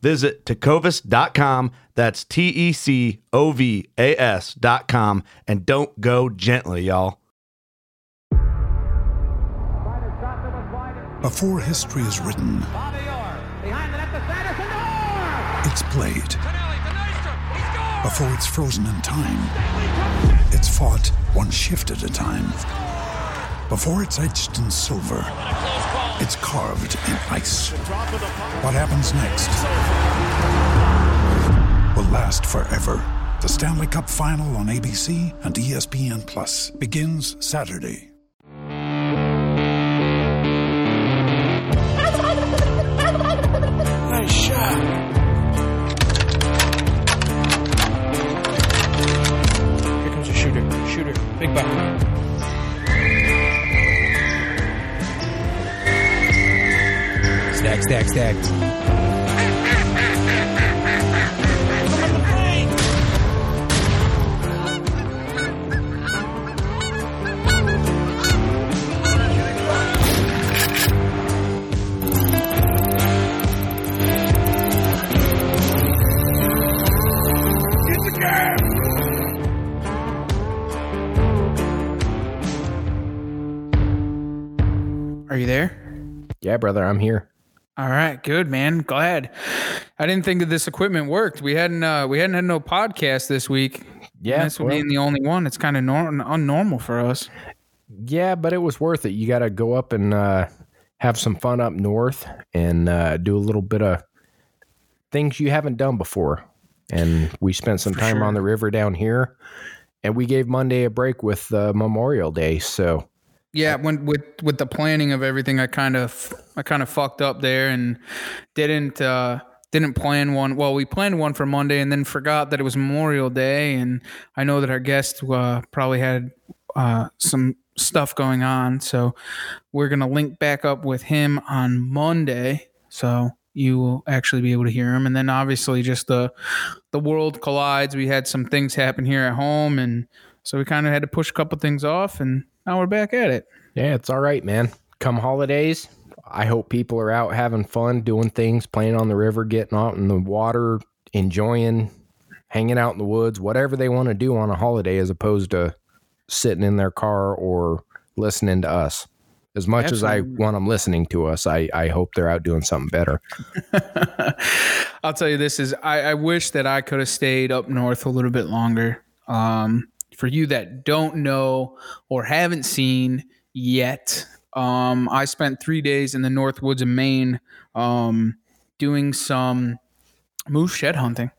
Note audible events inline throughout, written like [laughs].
Visit tecovas.com. That's T E C O V A S.com. And don't go gently, y'all. Before history is written, it's played. Before it's frozen in time, it's fought one shift at a time. Before it's etched in silver, it's carved in ice. What happens next will last forever. The Stanley Cup Final on ABC and ESPN Plus begins Saturday. Are you there? Yeah, brother, I'm here. All right, good man. Glad. I didn't think that this equipment worked. We hadn't uh we hadn't had no podcast this week. Yeah, this well- being the only one. It's kind of nor- unnormal for us. Yeah, but it was worth it. You got to go up and uh, have some fun up north and uh, do a little bit of things you haven't done before. And we spent some time sure. on the river down here, and we gave Monday a break with uh, Memorial Day. So Yeah, when with with the planning of everything, I kind of I kind of fucked up there and didn't uh didn't plan one. Well, we planned one for Monday and then forgot that it was Memorial Day, and I know that our guest uh, probably had uh, some stuff going on, so we're gonna link back up with him on Monday. So you will actually be able to hear him, and then obviously just the the world collides. We had some things happen here at home, and so we kind of had to push a couple things off, and now we're back at it. yeah, it's all right, man. Come holidays, I hope people are out having fun, doing things, playing on the river, getting out in the water, enjoying, hanging out in the woods, whatever they want to do on a holiday, as opposed to sitting in their car or listening to us. As much as I want them listening to us, I, I hope they're out doing something better. [laughs] I'll tell you this is I, I wish that I could have stayed up north a little bit longer. Um, for you that don't know or haven't seen yet, um, I spent three days in the North Woods of Maine um, doing some moose shed hunting,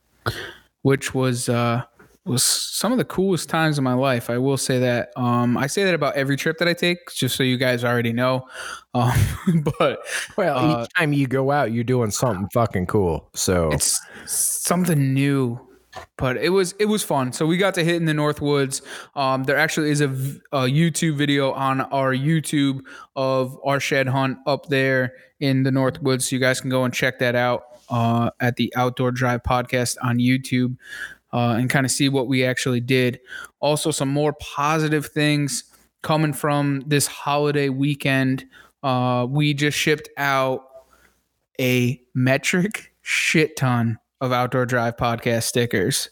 which was uh, was some of the coolest times of my life. I will say that. Um, I say that about every trip that I take, just so you guys already know. Um, [laughs] but Well, Uh, each time you go out, you're doing something fucking cool. So it's something new but it was it was fun. So we got to hit in the north woods. Um there actually is a youtube video on our youtube of our shed hunt up there in the north woods. So you guys can go and check that out uh at the outdoor drive podcast on youtube uh, and kind of see what we actually did. Also some more positive things coming from this holiday weekend. Uh we just shipped out a metric shit ton of outdoor drive podcast stickers.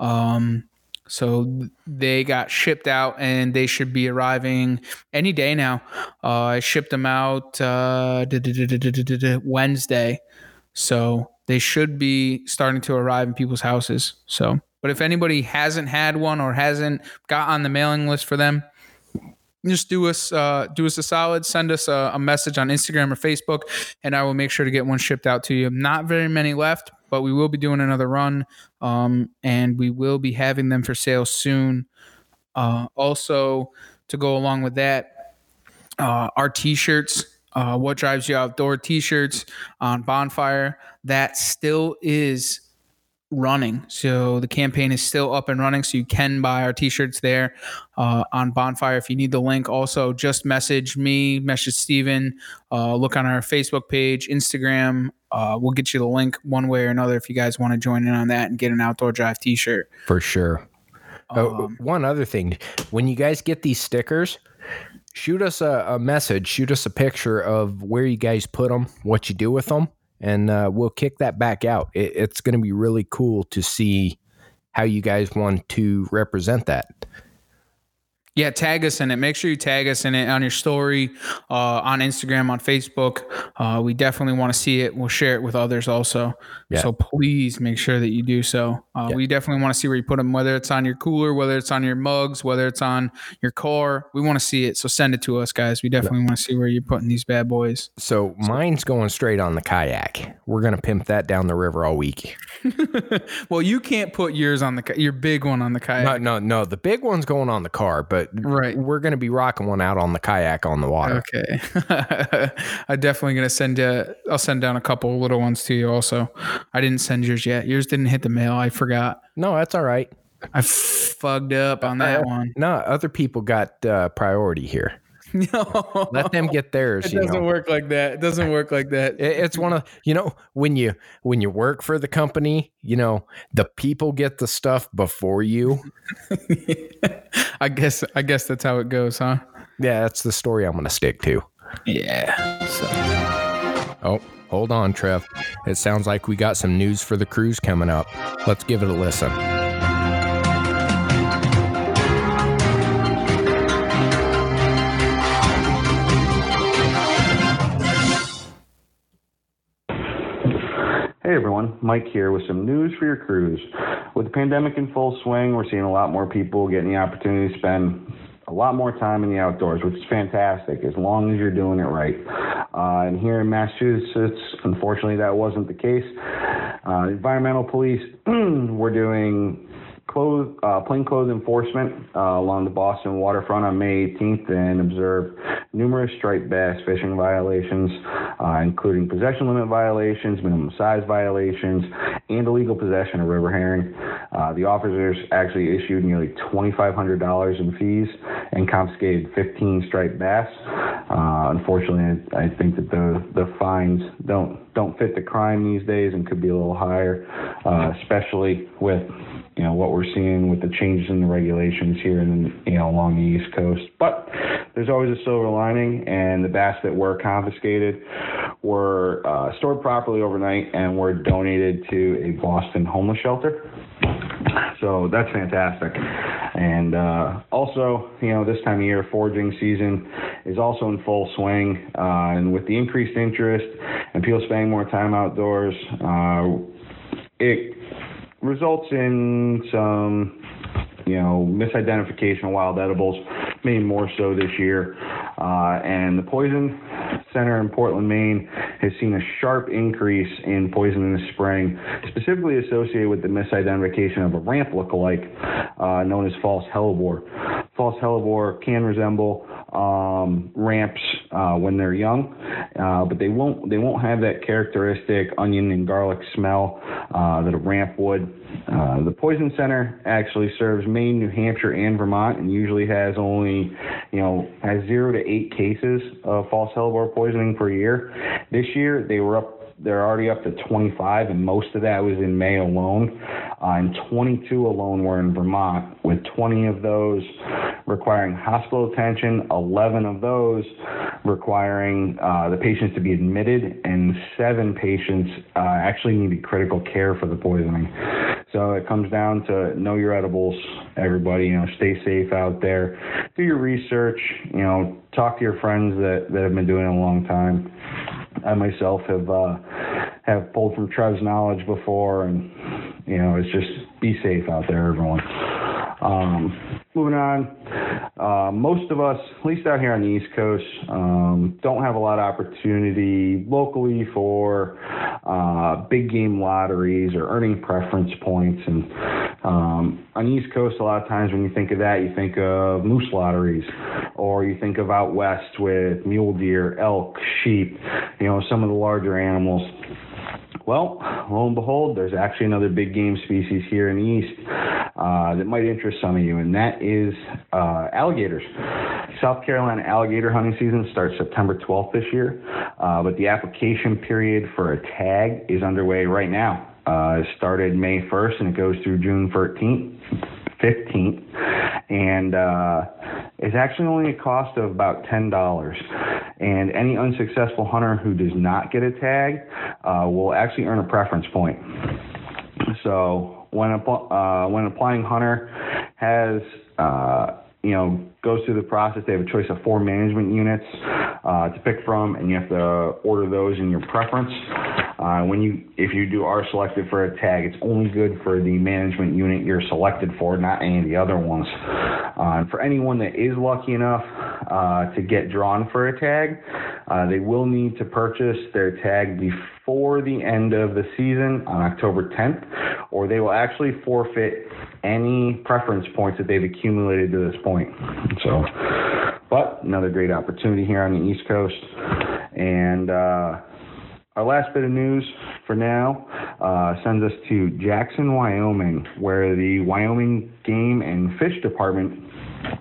Um so they got shipped out and they should be arriving any day now. Uh i shipped them out uh wednesday. So they should be starting to arrive in people's houses. So but if anybody hasn't had one or hasn't got on the mailing list for them just do us uh, do us a solid. Send us a, a message on instagram or facebook and i will make sure to get one shipped out to you. Not very many left but we will be doing another run um, and we will be having them for sale soon. Uh, also to go along with that uh, our t-shirts uh, what drives you outdoor t-shirts on bonfire that still is running. So the campaign is still up and running. So you can buy our t-shirts there uh, on Bonfire. If you need the link, also just message me, message Steven, uh, look on our Facebook page, Instagram. Uh, we'll get you the link one way or another if you guys want to join in on that and get an outdoor drive t-shirt. For sure. Oh, Um, one other thing, when you guys get these stickers, shoot us a, a message, shoot us a picture of where you guys put them, what you do with them, and uh, we'll kick that back out. It, it's going to be really cool to see how you guys want to represent that. Yeah, tag us in it. Make sure you tag us in it on your story, uh, on Instagram, on Facebook. Uh, we definitely want to see it. We'll share it with others also. Yeah. So please make sure that you do so. Uh, We definitely want to see where you put them, whether it's on your cooler, whether it's on your mugs, whether it's on your car. We want to see it. So send it to us, guys. We definitely want to see where you're putting these bad boys. So mine's going straight on the kayak. We're going to pimp that down the river all week. [laughs] well, you can't put yours on the your big one on the kayak. No, no, no. The big one's going on the car, but Right. we're going to be rocking one out on the kayak on the water. Okay. [laughs] I'm definitely gonna send you. I'll send down a couple little ones to you. Also, I didn't send yours yet. Yours didn't hit the mail. I forgot. No, that's all right. I fugged up on that one. No, other people got uh, priority here. [laughs] No, Let them get theirs. It doesn't know. work like that. It doesn't work like that. It- It's one of you know when you when you work for the company, you know the people get the stuff before you. [laughs] I guess. I guess that's how it goes, huh? Yeah, that's the story I'm going to stick to. Yeah. So. Oh, hold on, Trev. It sounds like we got some news for the cruise coming up. Let's give it a listen. Hey everyone, Mike here with some news for your cruise. With the pandemic in full swing, we're seeing a lot more people getting the opportunity to spend a lot more time in the outdoors, which is fantastic as long as you're doing it right. Uh, and here in Massachusetts, unfortunately, that wasn't the case. Uh, environmental police [clears throat] were doing clothes, uh, plainclothes enforcement uh, along the Boston waterfront on May 18th and observed numerous striped bass fishing violations, uh, including possession limit violations, minimum size violations, and illegal possession of river herring. Uh, the officers actually issued nearly $2,500 in fees and confiscated 15 striped bass. Uh, unfortunately, I, I think that the the fines don't don't fit the crime these days and could be a little higher, uh, especially with you know what we're seeing with the changes in the regulations here and you know along the East Coast. But there's always a silver lining, and the bass that were confiscated were uh, stored properly overnight and were donated to a Boston homeless shelter. So that's fantastic. And uh, also, you know, this time of year, foraging season is also in full swing. Uh, and with the increased interest and people spending more time outdoors, uh, it results in some, you know, misidentification of wild edibles, maybe more so this year. Uh, and the Poison Center in Portland, Maine has seen a sharp increase in poison in the spring, specifically associated with the misidentification of a ramp lookalike uh, known as false hellebore. False hellebore can resemble um, ramps uh, when they're young, uh, but they won't they won't have that characteristic onion and garlic smell uh, that a ramp would. Uh, the Poison Center actually serves Maine, New Hampshire, and Vermont, and usually has only, you know, has zero to eight cases of false hellebore poisoning per year. This year they were up. They're already up to 25, and most of that was in May alone. Uh, and 22 alone were in Vermont, with 20 of those requiring hospital attention, 11 of those requiring uh, the patients to be admitted, and seven patients uh, actually needed critical care for the poisoning. So it comes down to know your edibles, everybody. You know, stay safe out there. Do your research. You know, talk to your friends that, that have been doing it a long time. I myself have uh, have pulled from Trev's knowledge before, and you know, it's just be safe out there, everyone. Um, moving on, uh, most of us, at least out here on the East Coast, um, don't have a lot of opportunity locally for uh, big game lotteries or earning preference points. And um, on the East Coast, a lot of times when you think of that, you think of moose lotteries, or you think of out west with mule deer, elk, sheep, you know, some of the larger animals. Well, lo and behold, there's actually another big game species here in the east uh, that might interest some of you, and that is uh, alligators. South Carolina alligator hunting season starts September 12th this year, uh, but the application period for a tag is underway right now. Uh, it started May 1st and it goes through June 13th. 15th, and uh, it's actually only a cost of about ten dollars. And any unsuccessful hunter who does not get a tag uh, will actually earn a preference point. So when uh, when applying hunter has uh, you know goes through the process, they have a choice of four management units uh, to pick from, and you have to order those in your preference. Uh, when you, if you do are selected for a tag, it's only good for the management unit you're selected for, not any of the other ones. Uh, and for anyone that is lucky enough uh, to get drawn for a tag, uh, they will need to purchase their tag before the end of the season on October 10th, or they will actually forfeit any preference points that they've accumulated to this point. So, but another great opportunity here on the East Coast, and. Uh, our last bit of news for now uh, sends us to Jackson, Wyoming, where the Wyoming Game and Fish Department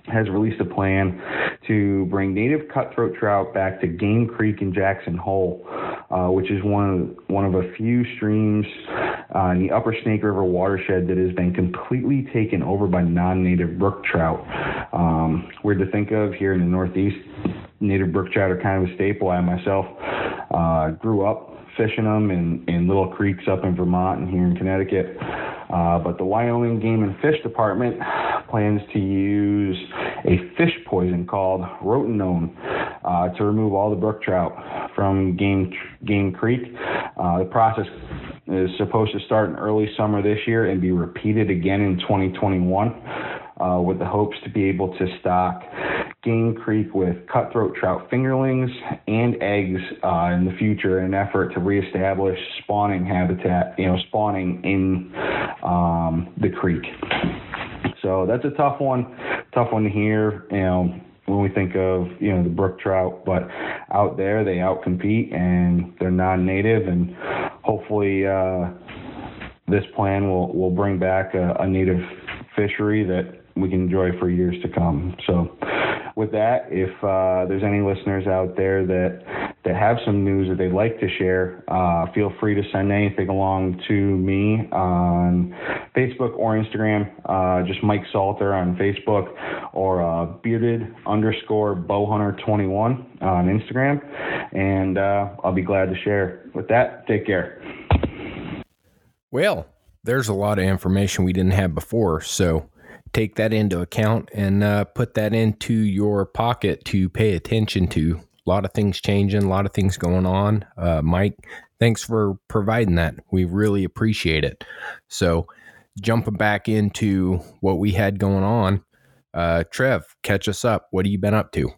has released a plan to bring native cutthroat trout back to Game Creek and Jackson Hole, uh, which is one of one of a few streams uh, in the Upper Snake River watershed that has been completely taken over by non-native brook trout. Um, weird to think of here in the Northeast. Native brook trout are kind of a staple. I myself uh, grew up fishing them in, in little creeks up in Vermont and here in Connecticut. Uh, but the Wyoming Game and Fish Department plans to use a fish poison called rotenone uh, to remove all the brook trout from Game Game Creek. Uh, the process is supposed to start in early summer this year and be repeated again in 2021, uh, with the hopes to be able to stock Game Creek with cutthroat trout fingerlings and eggs uh, in the future in an effort to reestablish spawning habitat, you know, spawning in um, the creek. So that's a tough one, tough one to hear, you know, when we think of, you know, the brook trout, but out there they outcompete and they're non-native and hopefully uh, this plan will, will bring back a, a native fishery that we can enjoy for years to come. So with that, if uh, there's any listeners out there that that have some news that they'd like to share, uh, feel free to send anything along to me on Facebook or Instagram. Uh, just Mike Salter on Facebook or uh, bearded underscore bowhunter21 on Instagram, and uh, I'll be glad to share. With that, take care. Well, there's a lot of information we didn't have before, so take that into account and uh, put that into your pocket to pay attention to. A lot of things changing, a lot of things going on. Uh, Mike, thanks for providing that. We really appreciate it. So, jumping back into what we had going on, uh, Trev, catch us up. What have you been up to?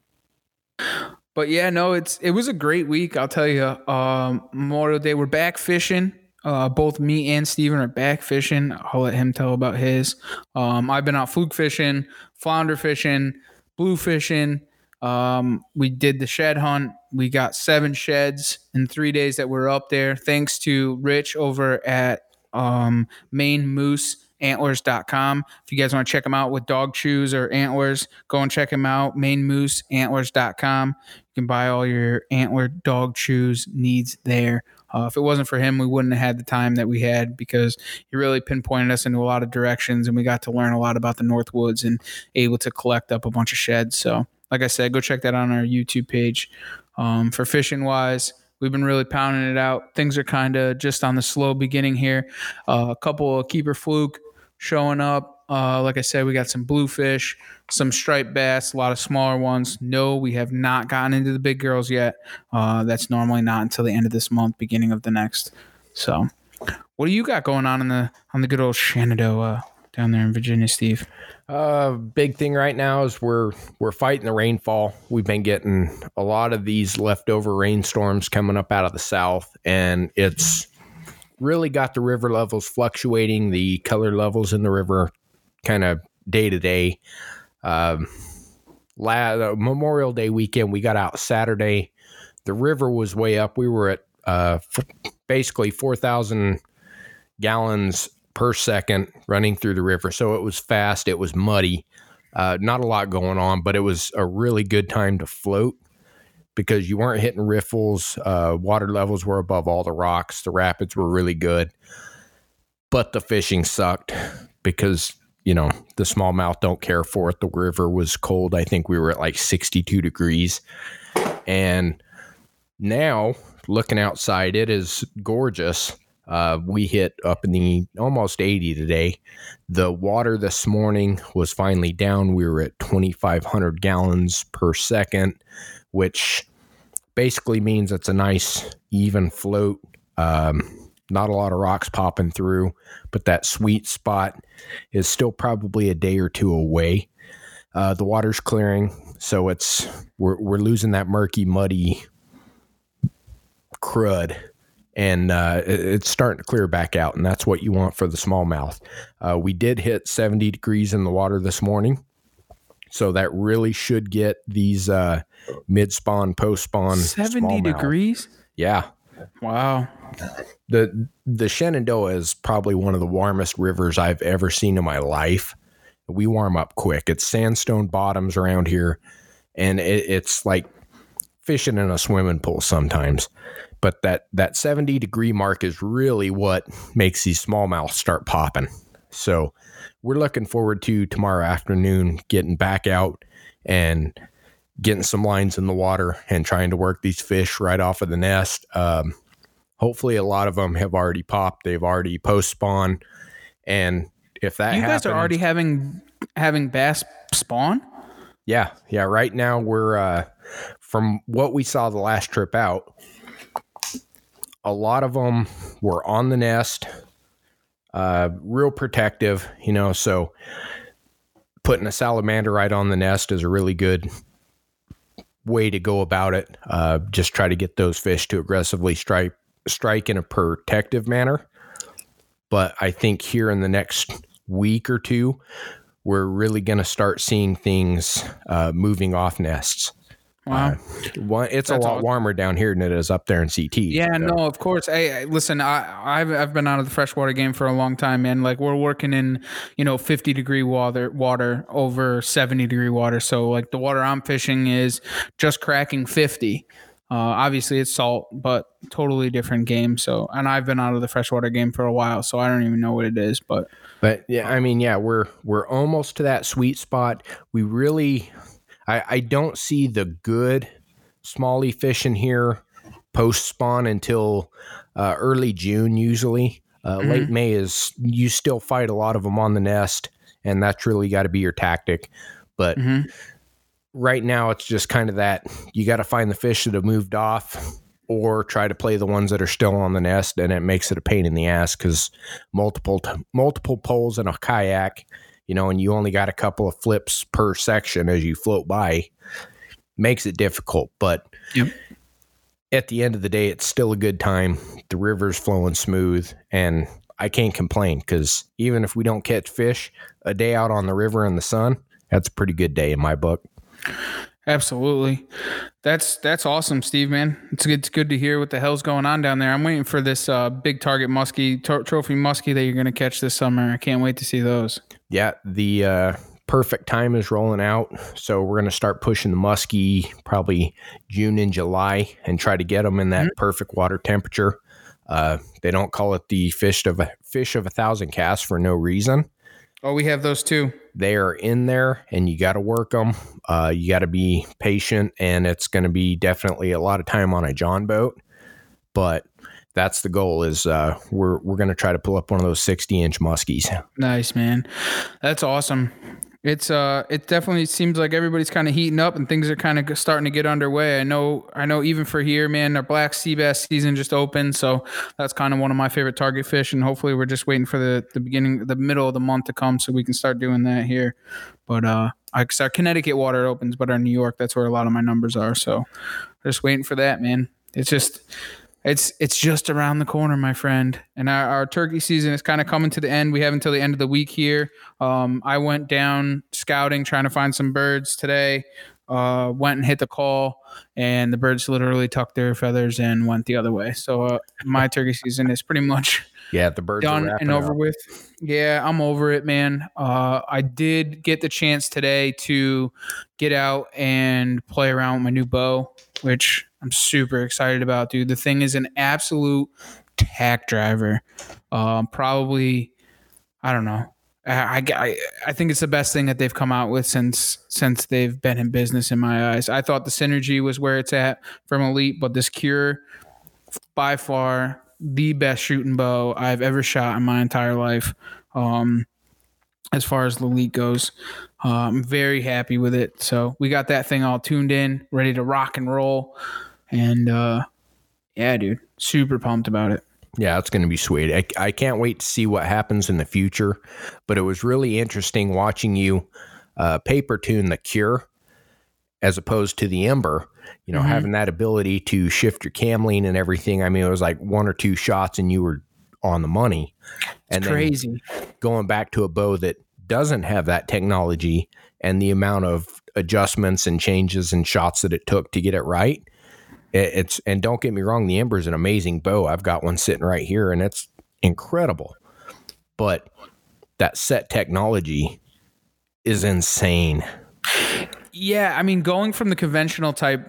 But yeah, no, it's it was a great week. I'll tell you. Um, Memorial Day, we're back fishing. Uh, both me and Steven are back fishing. I'll let him tell about his. Um, I've been out fluke fishing, flounder fishing, blue fishing. Um, we did the shed hunt. We got seven sheds in three days that we're up there. Thanks to Rich over at um, Maine Moose antlers.com. If you guys want to check them out with dog chews or antlers, go and check them out. Maine Moose antlers.com. You can buy all your antler dog chews needs there. Uh, if it wasn't for him, we wouldn't have had the time that we had because he really pinpointed us into a lot of directions and we got to learn a lot about the Northwoods and able to collect up a bunch of sheds. So, like I said, go check that out on our YouTube page. Um, for fishing wise, we've been really pounding it out. Things are kind of just on the slow beginning here. Uh, a couple of keeper fluke showing up. Uh, like I said, we got some bluefish, some striped bass, a lot of smaller ones. No, we have not gotten into the big girls yet. Uh, that's normally not until the end of this month, beginning of the next. So, what do you got going on in the on the good old Shenandoah down there in Virginia, Steve? Uh, big thing right now is we're we're fighting the rainfall. We've been getting a lot of these leftover rainstorms coming up out of the south, and it's really got the river levels fluctuating. The color levels in the river kind of day to day. Memorial Day weekend, we got out Saturday. The river was way up. We were at uh, f- basically 4,000 gallons per second running through the river. So it was fast, it was muddy, uh, not a lot going on, but it was a really good time to float because you weren't hitting riffles. Uh, water levels were above all the rocks. The rapids were really good, but the fishing sucked because you know the smallmouth don't care for it. The river was cold. I think we were at like 62 degrees, and now looking outside, it is gorgeous. Uh, we hit up in the almost 80 today. The water this morning was finally down. We were at 2,500 gallons per second, which basically means it's a nice, even float. Um, not a lot of rocks popping through, but that sweet spot is still probably a day or two away. Uh, the water's clearing, so it's we're we're losing that murky, muddy crud and uh, it's starting to clear back out, and that's what you want for the smallmouth. Uh, we did hit 70 degrees in the water this morning, so that really should get these uh, mid spawn, post spawn. 70 degrees? Yeah. Wow. The the Shenandoah is probably one of the warmest rivers I've ever seen in my life. We warm up quick. It's sandstone bottoms around here, and it, it's like fishing in a swimming pool sometimes but that that 70 degree mark is really what makes these smallmouth start popping. So we're looking forward to tomorrow afternoon getting back out and getting some lines in the water and trying to work these fish right off of the nest. Um, hopefully, a lot of them have already popped. They've already post spawn, and if that you happens, guys are already having having bass spawn. Yeah, yeah. Right now, we're uh, from what we saw the last trip out a lot of them were on the nest, uh, real protective, you know. So putting a salamander right on the nest is a really good way to go about it. Uh, just try to get those fish to aggressively strike strike in a protective manner. But I think here in the next week or two, we're really going to start seeing things uh, moving off nests. Wow. Uh, it's That's a lot warmer down here than it is up there in CT. Yeah, so. no, of course. Hey, listen, I, I've I've been out of the freshwater game for a long time, man. Like we're working in, you know, 50 degree water water over 70 degree water. So like the water I'm fishing is just cracking 50. Uh, obviously it's salt, but totally different game. So, and I've been out of the freshwater game for a while, so I don't even know what it is. But, but yeah, I mean, yeah, we're we're almost to that sweet spot. We really I, I don't see the good smallie fishing here post spawn until uh, early June, usually. Uh, mm-hmm. Late May is you still fight a lot of them on the nest, and that's really got to be your tactic. But mm-hmm. right now, it's just kind of that you got to find the fish that have moved off or try to play the ones that are still on the nest, and it makes it a pain in the ass because multiple t- multiple poles in a kayak you know, and you only got a couple of flips per section as you float by, makes it difficult. But yep. at the end of the day, it's still a good time. The river's flowing smooth, and I can't complain because even if we don't catch fish, a day out on the river in the sun, that's a pretty good day in my book. Absolutely. That's that's awesome, Steve. Man, it's good. It's good to hear what the hell's going on down there. I'm waiting for this uh, big target muskie t- trophy muskie that you're going to catch this summer. I can't wait to see those. Yeah, the uh, perfect time is rolling out, so we're going to start pushing the muskie probably June and July and try to get them in that mm-hmm. perfect water temperature. Uh, they don't call it the fish of a fish of a thousand casts for no reason. Oh, we have those too. They are in there, and you got to work them. Uh, you got to be patient, and it's going to be definitely a lot of time on a John boat. But that's the goal. Is uh, we're we're going to try to pull up one of those sixty inch muskies. Nice man, that's awesome. It's uh, it definitely seems like everybody's kind of heating up and things are kind of starting to get underway. I know, I know, even for here, man, our black sea bass season just opened, so that's kind of one of my favorite target fish. And hopefully, we're just waiting for the the beginning, the middle of the month to come, so we can start doing that here. But uh, our Connecticut water opens, but our New York, that's where a lot of my numbers are. So, just waiting for that, man. It's just it's it's just around the corner, my friend. And our, our turkey season is kind of coming to the end. We have until the end of the week here. Um, I went down scouting, trying to find some birds today. uh, went and hit the call, and the birds literally tucked their feathers and went the other way. So uh, my [laughs] turkey season is pretty much Yeah, the birds done and over up. with. Yeah, I'm over it, man. Uh, I did get the chance today to get out and play around with my new bow, which I'm super excited about, dude. The thing is an absolute tack driver. Um, probably, I don't know. I, I, I think it's the best thing that they've come out with since since they've been in business in my eyes. I thought the synergy was where it's at from Elite, but this Kure by far the best shooting bow I've ever shot in my entire life. Um, as far as the elite goes, uh, I'm very happy with it. So we got that thing all tuned in, ready to rock and roll, and uh, yeah, dude, super pumped about it. Yeah, it's going to be sweet. I, I can't wait to see what happens in the future. But it was really interesting watching you uh, paper tune the Kure as opposed to the ember. You know, Mhm. having that ability to shift your cam lean and everything. I mean, it was like one or two shots and you were on the money. It's and then crazy. going back to a bow that doesn't have that technology and the amount of adjustments and changes and shots that it took to get it right. It, it's and don't get me wrong, the Ember is an amazing bow. I've got one sitting right here, and it's incredible. But that set technology is insane. Yeah, I mean, going from the conventional type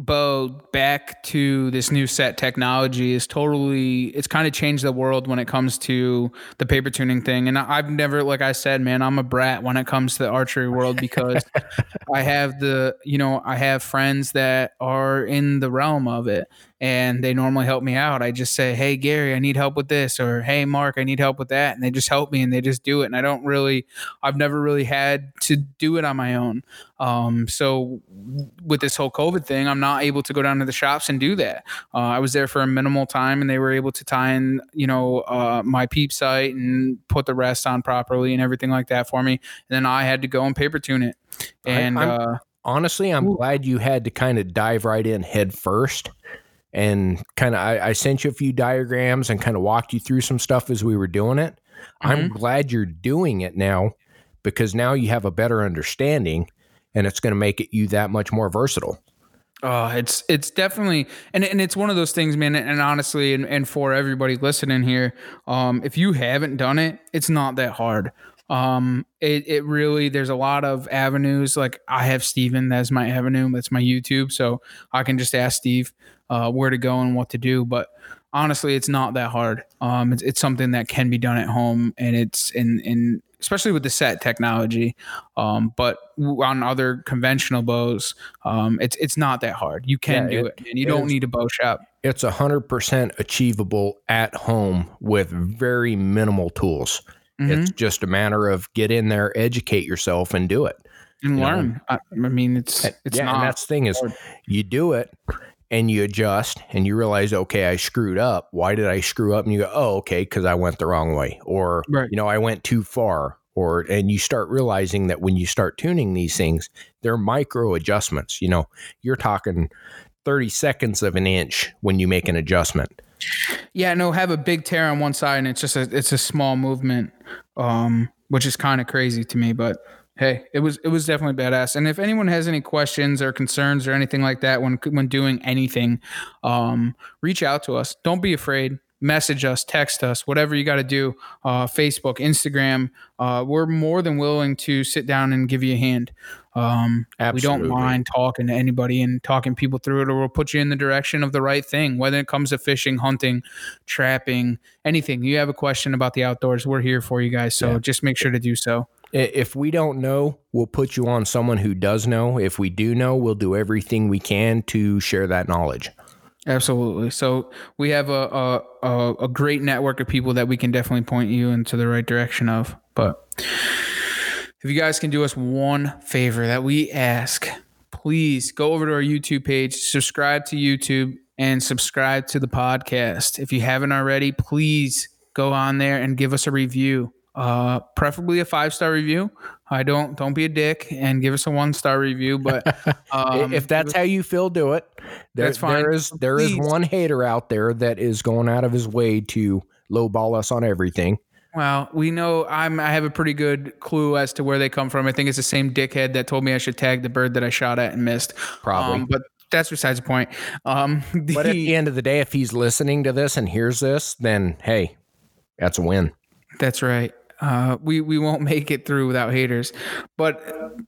bow back to this new set technology is totally it's kind of changed the world when it comes to the paper tuning thing. And i've never like i said man i'm a brat when it comes to the archery world because [laughs] i have the you know i have friends that are in the realm of it and they normally help me out i just say hey gary i need help with this or hey mark i need help with that and they just help me and they just do it and i don't really i've never really had to do it on my own um, so with this whole COVID thing, I'm not able to go down to the shops and do that. Uh, I was there for a minimal time, and they were able to tie in, you know, uh, my peep sight and put the rest on properly and everything like that for me. And then I had to go and paper tune it. And I'm- uh, Honestly, I'm Ooh. glad you had to kind of dive right in head first. And kind of, I, I sent you a few diagrams and kind of walked you through some stuff as we were doing it. I'm glad you're doing it now because now you have a better understanding and it's going to make it you that much more versatile. Oh, it's it's definitely and and it's one of those things, man. And honestly, and, and for everybody listening here, um, if you haven't done it, it's not that hard. Um, it it really there's a lot of avenues. Like I have Steven, that's my avenue, that's my YouTube, so I can just ask Steve uh, where to go and what to do. But honestly, it's not that hard. Um, it's, it's something that can be done at home, and it's in in especially with the set technology. Um, but on other conventional bows, um, it's it's not that hard. You can Yeah, do it- it, and you it don't is- need a bow shop. It's 100% achievable at home with very minimal tools. Mhm. It's just a matter of get in there, educate yourself, and do it. and you learn. I, I mean, it's it's yeah, not. and that's the thing is you do it and you adjust and you realize, okay, I screwed up. Why did I screw up? And you go, oh, okay, because I went the wrong way, or Right. you know, I went too far, or and you start realizing that when you start tuning these things, they're micro adjustments. You know, you're talking thirty seconds of an inch when you make an adjustment. Yeah, no, have a big tear on one side, and it's just a it's a small movement, um, which is kind of crazy to me. But hey, it was it was definitely badass. And if anyone has any questions or concerns or anything like that when when doing anything, um, reach out to us. Don't be afraid. Message us, text us, whatever you got to do. Uh, Facebook, Instagram. Uh, we're more than willing to sit down and give you a hand. Um, we don't mind talking to anybody and talking people through it, or we'll put you in the direction of the right thing, whether it comes to fishing, hunting, trapping, anything. You have a question about the outdoors, we're here for you guys. So just make sure to do so. If we don't know, we'll put you on someone who does know. If we do know, we'll do everything we can to share that knowledge. Absolutely. So we have a a a great network of people that we can definitely point you into the right direction of. But if you guys can do us one favor that we ask, please go over to our YouTube page, subscribe to YouTube, and subscribe to the podcast. If you haven't already, please go on there and give us a review. Uh, preferably a five star review. I don't don't be a dick and give us a one star review. But [laughs] um, if that's how you feel, do it. There, That's fine. There is there is one hater out there that is going out of his way to lowball us on everything. Well, we know I'm. I have a pretty good clue as to where they come from. I think it's the same dickhead that told me I should tag the bird that I shot at and missed. Probably. Um, but that's besides the point. Um, [laughs] But at the end of the day, if he's listening to this and hears this, then hey, that's a win. That's right. Uh, we we won't [laughs] make it through without haters. But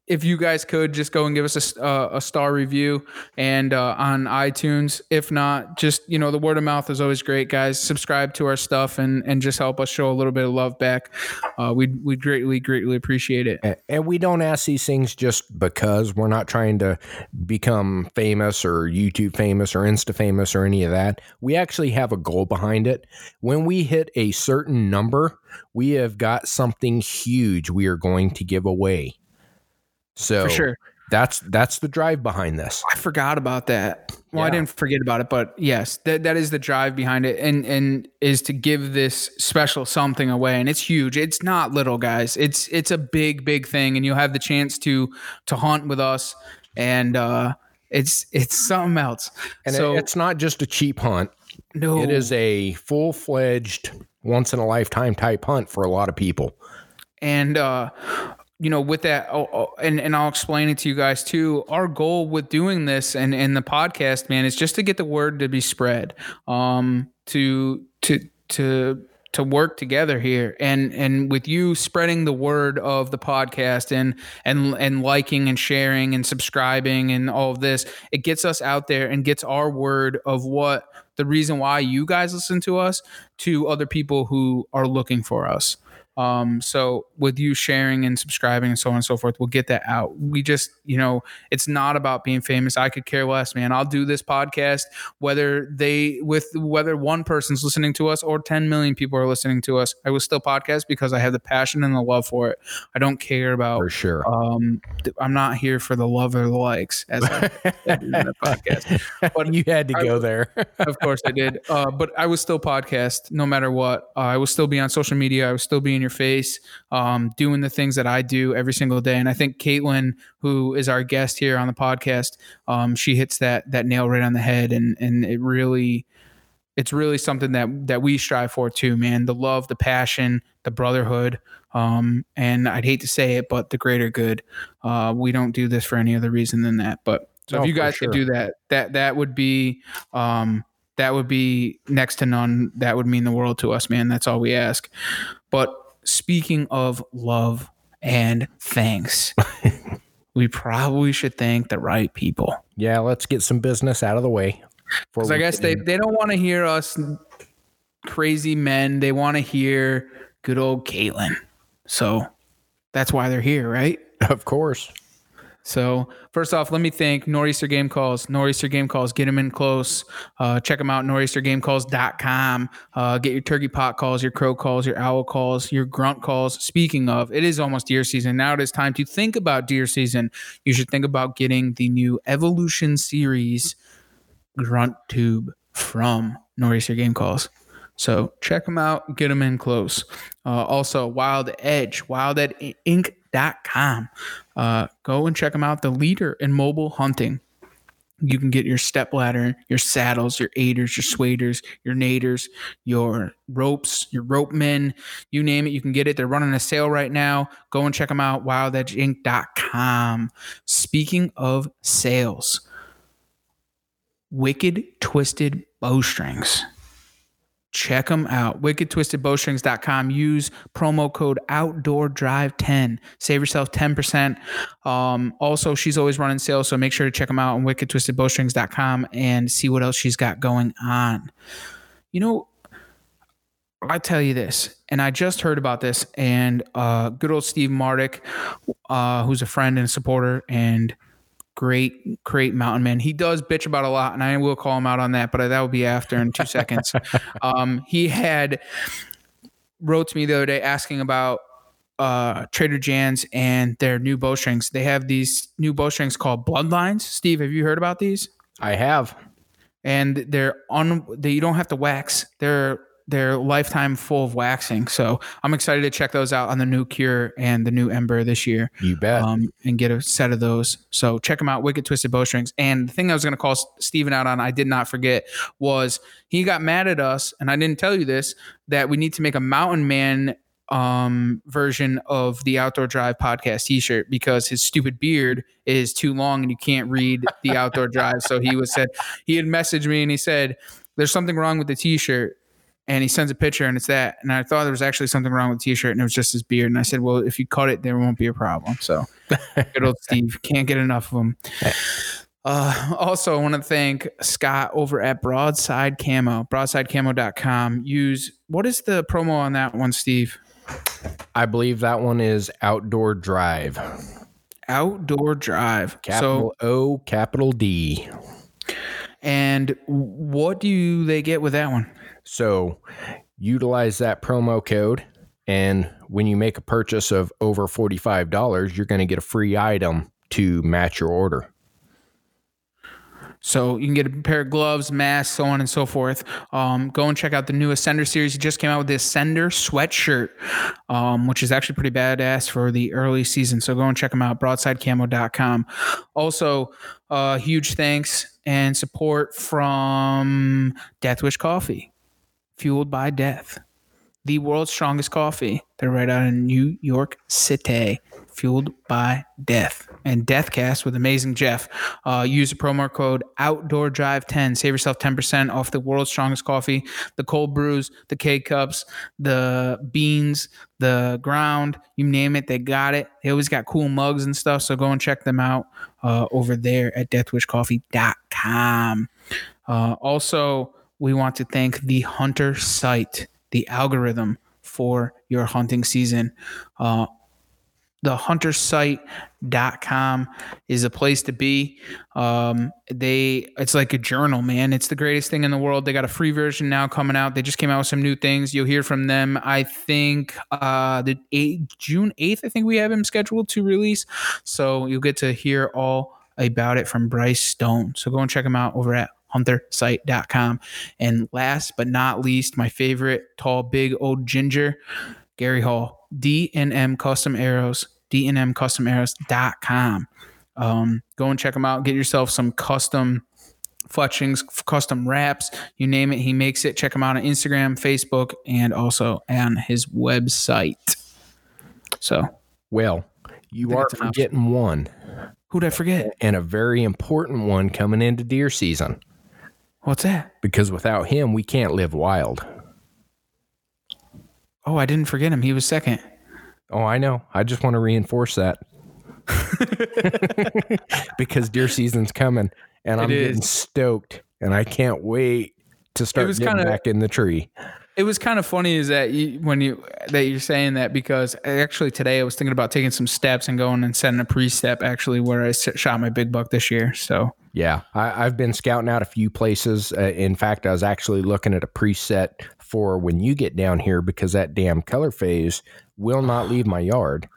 if you guys could just go and give us a, uh, a star review and uh, on iTunes. If not, just you know the word of mouth is always great, guys. Subscribe to our stuff and and just help us show a little bit of love back. Uh, we we greatly greatly appreciate it. And we don't ask these things just because we're not trying to become famous or YouTube famous or Insta famous or any of that. We actually have a goal behind it. When we hit a certain number, we have got something huge we are going to give away. So For sure. that's that's the drive behind this. I forgot about that. Well, I didn't forget about it, but yes, that that is the drive behind it, and and is to give this special something away, and it's huge. It's not little, guys. It's it's a big big thing, and you'll have the chance to to hunt with us, and uh, it's it's something else. And so it's not just a cheap hunt. no, It is a full fledged, once in a lifetime type hunt for a lot of people. and uh you know with that oh, oh, and and I'll explain it to you guys too our goal with doing this and and the podcast man is just to get the word to be spread um to to to to work together here and and with you spreading the word of the podcast and and and liking and sharing and subscribing and all of this it gets us out there and gets our word of what the reason why you guys listen to us to other people who are looking for us um, so with you sharing and subscribing and so on and so forth, we'll get that out. We just, you know, it's not about being famous. I could care less, man. I'll do this podcast whether they with whether one person's listening to us or 10 million people are listening to us. I will still podcast because I have the passion and the love for it. I don't care about For sure. um I'm not here for the love or the likes as I in the [laughs] podcast. But you had to I go there. [laughs] of course I did. Uh, but I would still podcast no matter what. Uh, I would still be on social media. I would still be in your face, um, doing the things that I do every single day. And I think Kaitlyn, who is our guest here on the podcast, um, she hits that that nail right on the head, and and it really. It's really something that that we strive for too, man. The love, the passion, the brotherhood, um, and I'd hate to say it, but the greater good. Uh, we don't do this for any other reason than that. But so No, if you guys sure. could do that, that that would be um, that would be next to none. That would mean the world to us, man. That's all we ask. But speaking of love and thanks, [laughs] we probably should thank the right people. Yeah, let's get some business out of the way. Because I guess they, they don't want to hear us crazy men. They want to hear good old Kaitlyn. So that's why they're here, right? of course. So first off, let me thank Nor'easter Game Calls. Nor'easter Game Calls, get them in close. Uh, check them out, nor'eastergamecalls.com. Uh, get your turkey pot calls, your crow calls, your owl calls, your grunt calls. Speaking of, it is almost deer season. Now it is time to think about deer season. You should think about getting the new Evolution Series grunt tube from Nor'easter Game Calls. So check them out, get them in close. Uh, also, Wild Edge, wildedgeinc.com. Uh, go and check them out. The leader in mobile hunting. You can get your step ladder, your saddles, your aiders, your swaders, your naders, your ropes, your rope men, you name it. You can get it. They're running a sale right now. Go and check them out. WildEdgeInc.com. Speaking of sales, Wicked Twisted Bowstrings. Check them out. WickedTwistedBowstrings.com. Use promo code Outdoor Drive 10. Save yourself 10%. Um, also, she's always running sales, so make sure to check them out on WickedTwistedBowstrings.com and see what else she's got going on. You know, I tell you this, and I just heard about this, and uh, good old Steve Mardick, uh, who's a friend and supporter, and great, great mountain man. He does bitch about a lot, and I will call him out on that, but that will be after in two seconds. [laughs] Um, he had wrote to me the other day asking about uh, Trader Jan's and their new bowstrings. They have these new bowstrings called Bloodlines. Steve, have you heard about these? I have. and they're on they you don't have to wax they're they're lifetime full of waxing so i'm excited to check those out on the new Kure and the new ember this year You bet. um, and get a set of those so check them out wicked twisted bowstrings and the thing i was going to call steven out on i did not forget was he got mad at us and i didn't tell you this that we need to make a mountain man um, version of the Outdoor Drive podcast T-shirt because his stupid beard is too long and you can't read the Outdoor Drive. So he was said he had messaged me and he said, "There's something wrong with the T-shirt." And he sends a picture and it's that. And I thought there was actually something wrong with the t-shirt and it was just his beard. And I said, well, if you cut it, there won't be a problem. So [laughs] good old Steve can't get enough of him. [laughs] Uh, also, I want to thank Scott over at Broadside Camo, broadsidecamo.com. Use what is the promo on that one, Steve? I believe that one is Outdoor Drive. Outdoor Drive. Capital so, O, capital D. And what do they get with that one? So utilize that promo code. And when you make a purchase of over $45, you're going to get a free item to match your order. So you can get a pair of gloves, masks, so on and so forth. Um, go and check out the new Ascender series. He just came out with the Ascender sweatshirt, um, which is actually pretty badass for the early season. So go and check them out, broadsidecamo.com. Also, uh, huge thanks and support from Deathwish Coffee, fueled by death. The world's strongest coffee. They're right out in New York City fueled by death and deathcast with amazing jeff uh, use the promo code outdoor drive 10 save yourself 10% off the world's strongest coffee the cold brews the k-cups the beans the ground you name it they got it they always got cool mugs and stuff so go and check them out uh, over there at deathwishcoffee.com uh, also we want to thank the hunter site the algorithm for your hunting season uh, the huntersite.com is a place to be. Um, they it's like a journal, man. It's the greatest thing in the world. They got a free version now coming out. They just came out with some new things. You'll hear from them. I think uh, the 8, June 8th, I think we have him scheduled to release. So you'll get to hear all about it from Bryce Stone. So go and check him out over at huntersite.com. And last but not least, my favorite tall, big old ginger, Gary Hall. D&M Custom Arrows, dnmcustomarrows.com. Um, go and check them out. Get yourself some custom fletchings, custom wraps, you name it. He makes it. Check him out on Instagram, Facebook, and also on his website. So, well, you are forgetting one. Who'd I forget? And a very important one coming into deer season. What's that? Because without him, we can't live wild. Oh, I didn't forget him. He was second. Oh, I know. I just want to reinforce that. [laughs] because deer season's coming and I'm getting stoked and I can't wait to start getting kinda, back in the tree. It was kind of funny is that you, when you that you're saying that because actually today I was thinking about taking some steps and going and setting a pre-step actually where I shot my big buck this year. So yeah, I, have been scouting out a few places. Uh, in fact, I was actually looking at a preset for when you get down here because that damn color phase will not leave my yard.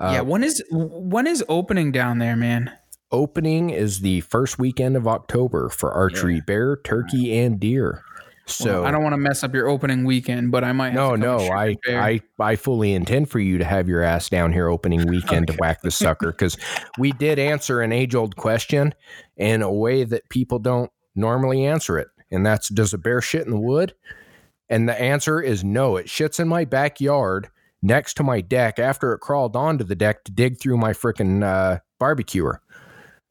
Uh, yeah, when is when is opening down there, man? Opening is the first weekend of October for archery, yeah. bear, turkey, and deer. So well, I don't want to mess up your opening weekend, but I might. no, no, I, I, I fully intend for you to have your ass down here opening [laughs] weekend okay. to whack the sucker because we did answer an age old question in a way that people don't normally answer it, and that's does a bear shit in the wood? And the answer is no. It shits in my backyard next to my deck after it crawled onto the deck to dig through my freaking uh, barbecuer.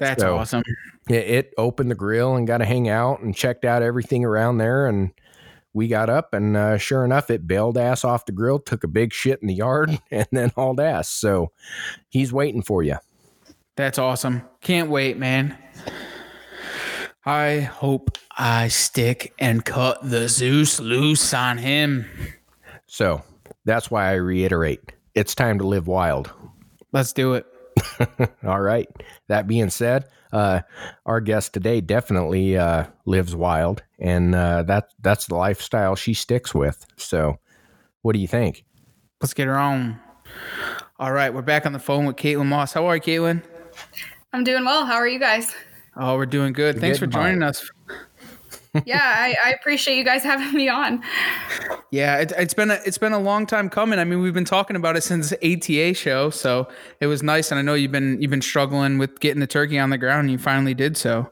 That's so awesome. It, it, opened the grill and got to hang out and checked out everything around there. And we got up and uh, sure enough, it bailed ass off the grill, took a big shit in the yard, [laughs] and then hauled ass. So he's waiting for you. That's awesome. Can't wait, man. I hope I stick and cut the Zeus loose on him. So that's why I reiterate it's time to live wild. Let's do it. [laughs] All right. That being said, uh, our guest today definitely uh, lives wild, and uh, that that's the lifestyle she sticks with. So, what do you think? Let's get her on. All right, we're back on the phone with Kaitlyn Maus. How are you, Kaitlyn? I'm doing well. How are you guys? Oh, we're doing good. You're Thanks for joining us yeah, I, I, appreciate you guys having me on. Yeah, it, has been a it's been a long time coming. I mean, we've been talking about it since ATA show, so it was nice. And I know you've been you've been struggling with getting the turkey on the ground, and you finally did so.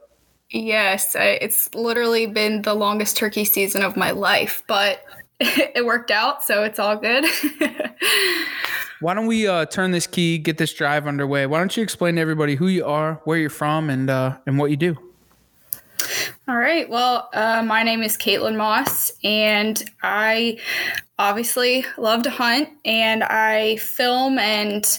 Yes, I, it's literally been the longest turkey season of my life, but [laughs] it worked out, so it's all good. [laughs] Why don't we uh, turn this key, get this drive underway? Why don't you explain to everybody who you are, where you're from, and uh, and what you do? All right. Well, uh, my name is Kaitlyn Maus, and I obviously love to hunt, and I film and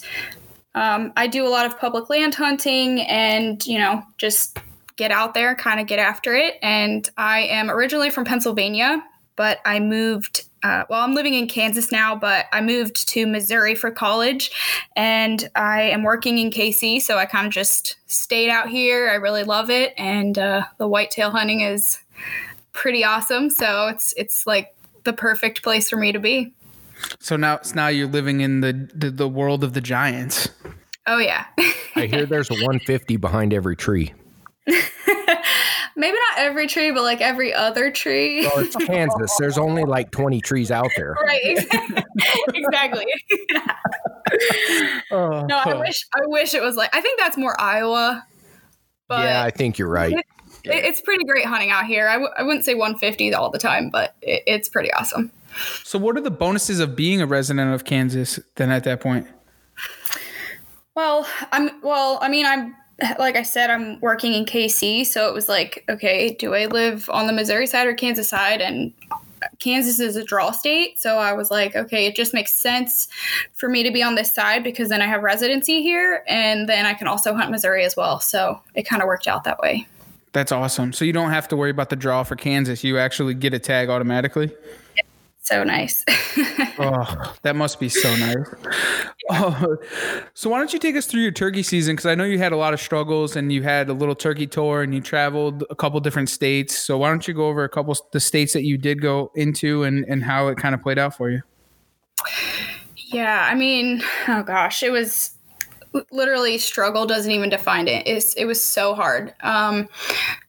um, I do a lot of public land hunting, and you know, just get out there, kind of get after it. And I am originally from Pennsylvania, but I moved. Uh, well, I'm living in Kansas now, but I moved to Missouri for college, and I am working in KC. So I kind of just stayed out here. I really love it, and uh, the whitetail hunting is pretty awesome. So it's it's like the perfect place for me to be. So now, so now you're living in the, the the world of the giants. Oh yeah. I hear there's [laughs] a 150 behind every tree. Maybe not every tree, but like every other tree. Well, it's [laughs] Kansas. There's only like 20 trees out there. right. [laughs] exactly. Oh, [laughs] no, I wish I wish it was like I think that's more Iowa. But yeah, I think you're right. it, it's pretty great hunting out here. I w- I wouldn't say 150 all the time, but it, it's pretty awesome. So, what are the bonuses of being a resident of Kansas then at that point? Well, I'm well, I mean, I'm like I said, I'm working in KC, so it was like, okay, do I live on the Missouri side or Kansas side? And uh, Kansas is a draw state, so I was like, okay, it just makes sense for me to be on this side because then I have residency here, and then I can also hunt Missouri as well. So it kind of worked out that way. That's awesome. So you don't have to worry about the draw for Kansas. You actually get a tag automatically. So nice. [laughs] oh, that must be so nice. Oh, so why don't you take us through your turkey season? Because I know you had a lot of struggles and you had a little turkey tour and you traveled a couple different states. So why don't you go over a couple the states that you did go into and and how it kind of played out for you? Yeah, I mean, oh gosh, it was literally struggle doesn't even define it. It's, it was so hard. Um,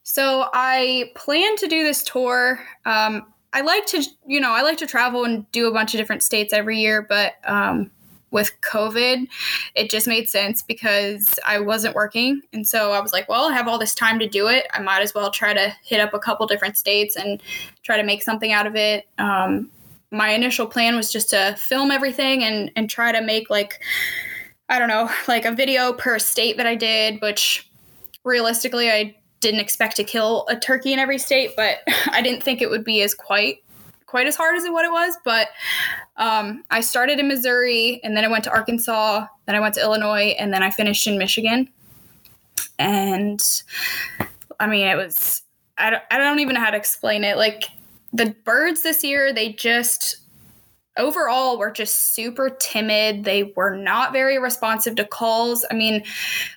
so I planned to do this tour. Um, I like to, you know, I like to travel and do a bunch of different states every year, but um, with COVID, it just made sense because I wasn't working. And so I was like, well, I have all this time to do it. I might as well try to hit up a couple different states and try to make something out of it. Um, my initial plan was just to film everything and, and try to make like, I don't know, like a video per state that I did, which realistically, I didn't expect to kill a turkey in every state, but [laughs] I didn't think it would be as quite quite as hard as what it was. But um, I started in Missouri, and then I went to Arkansas, then I went to Illinois, and then I finished in Michigan. And I mean, it was I don't, I don't even know how to explain it. Like the birds this year, they just overall were just super timid. They were not very responsive to calls. I mean,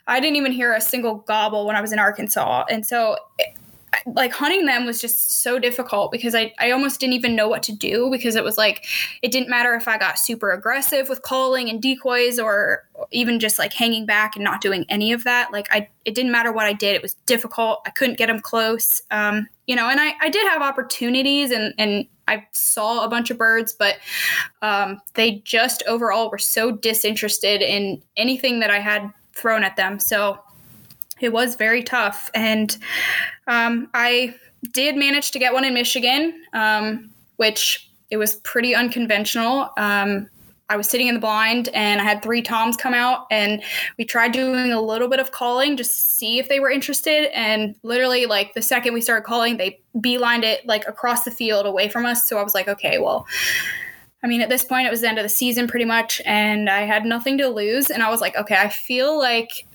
I didn't even hear a single gobble when I was in Arkansas. And so, like, hunting them was just so difficult because I, I almost didn't even know what to do because it was like, it didn't matter if I got super aggressive with calling and decoys or even just like hanging back and not doing any of that. Like, I, it didn't matter what I did. It was difficult. I couldn't get them close. Um, you know, and I, I did have opportunities and, and I saw a bunch of birds, but um, they just overall were so disinterested in anything that I had thrown at them. So it was very tough. And um, I did manage to get one in Michigan, um, which it was pretty unconventional. Um, I was sitting in the blind and I had three toms come out and we tried doing a little bit of calling just to see if they were interested. And literally, like the second we started calling, they beelined it like across the field away from us. So I was like, okay, well, I mean, at this point, it was the end of the season pretty much, and I had nothing to lose. And I was like, okay, I feel like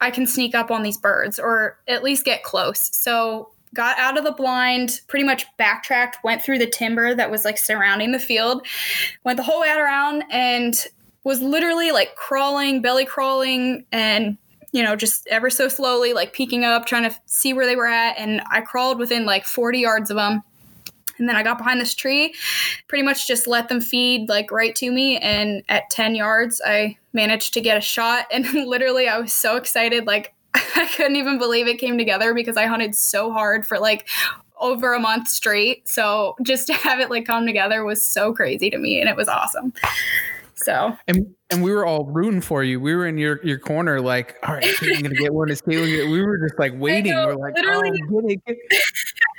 I can sneak up on these birds or at least get close. So got out of the blind, pretty much backtracked, went through the timber that was like surrounding the field, went the whole way around, and was literally like crawling, belly crawling, and you know, just ever so slowly, like peeking up, trying to see where they were at. And I crawled within like 40 yards of them. And then I got behind this tree, pretty much just let them feed like right to me. And at 10 yards, I managed to get a shot. [laughs] And literally, I was so excited. Like, [laughs] I couldn't even believe it came together because I hunted so hard for like over a month straight. So just [laughs] to have it like come together was so crazy to me and it was awesome. So and and we were all rooting for you. We were in your your corner, like, all right, I'm gonna get one. Is Kaitlyn? We were just like waiting. Know, we're like, oh, literally. oh, get it, get it.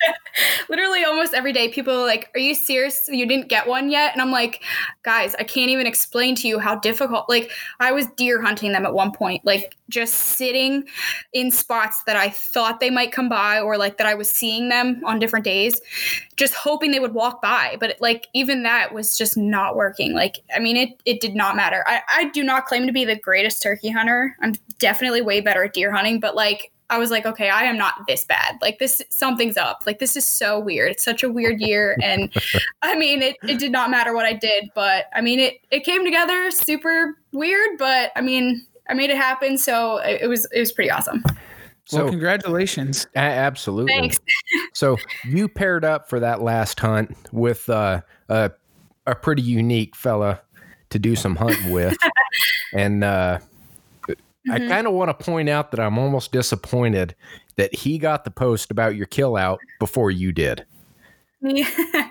[laughs] literally almost every day people are like, Are you serious? You didn't get one yet? And I'm like, guys, I can't even explain to you how difficult like I was deer hunting them at one point, like just sitting in spots that I thought they might come by or like that I was seeing them on different days, just hoping they would walk by. But like even that was just not working. Like, I mean, it it did not matter. I, I do not claim to be the greatest turkey hunter. I'm definitely way better at deer hunting, but like I was like, okay, I am not this bad. Like this, something's up. Like this is so weird. It's such a weird year, [laughs] and I mean, it, it did not matter what I did, but I mean, it it came together super weird, but I mean, I made it happen, so it, it was it was pretty awesome. well, So congratulations. a- absolutely. Thanks. [laughs] So you paired up for that last hunt with uh, a a pretty unique fella to do some hunting with, [laughs] and uh, I Mm-hmm. kind of want to point out that I'm almost disappointed that he got the post about your kill out before you did. Yeah. [laughs]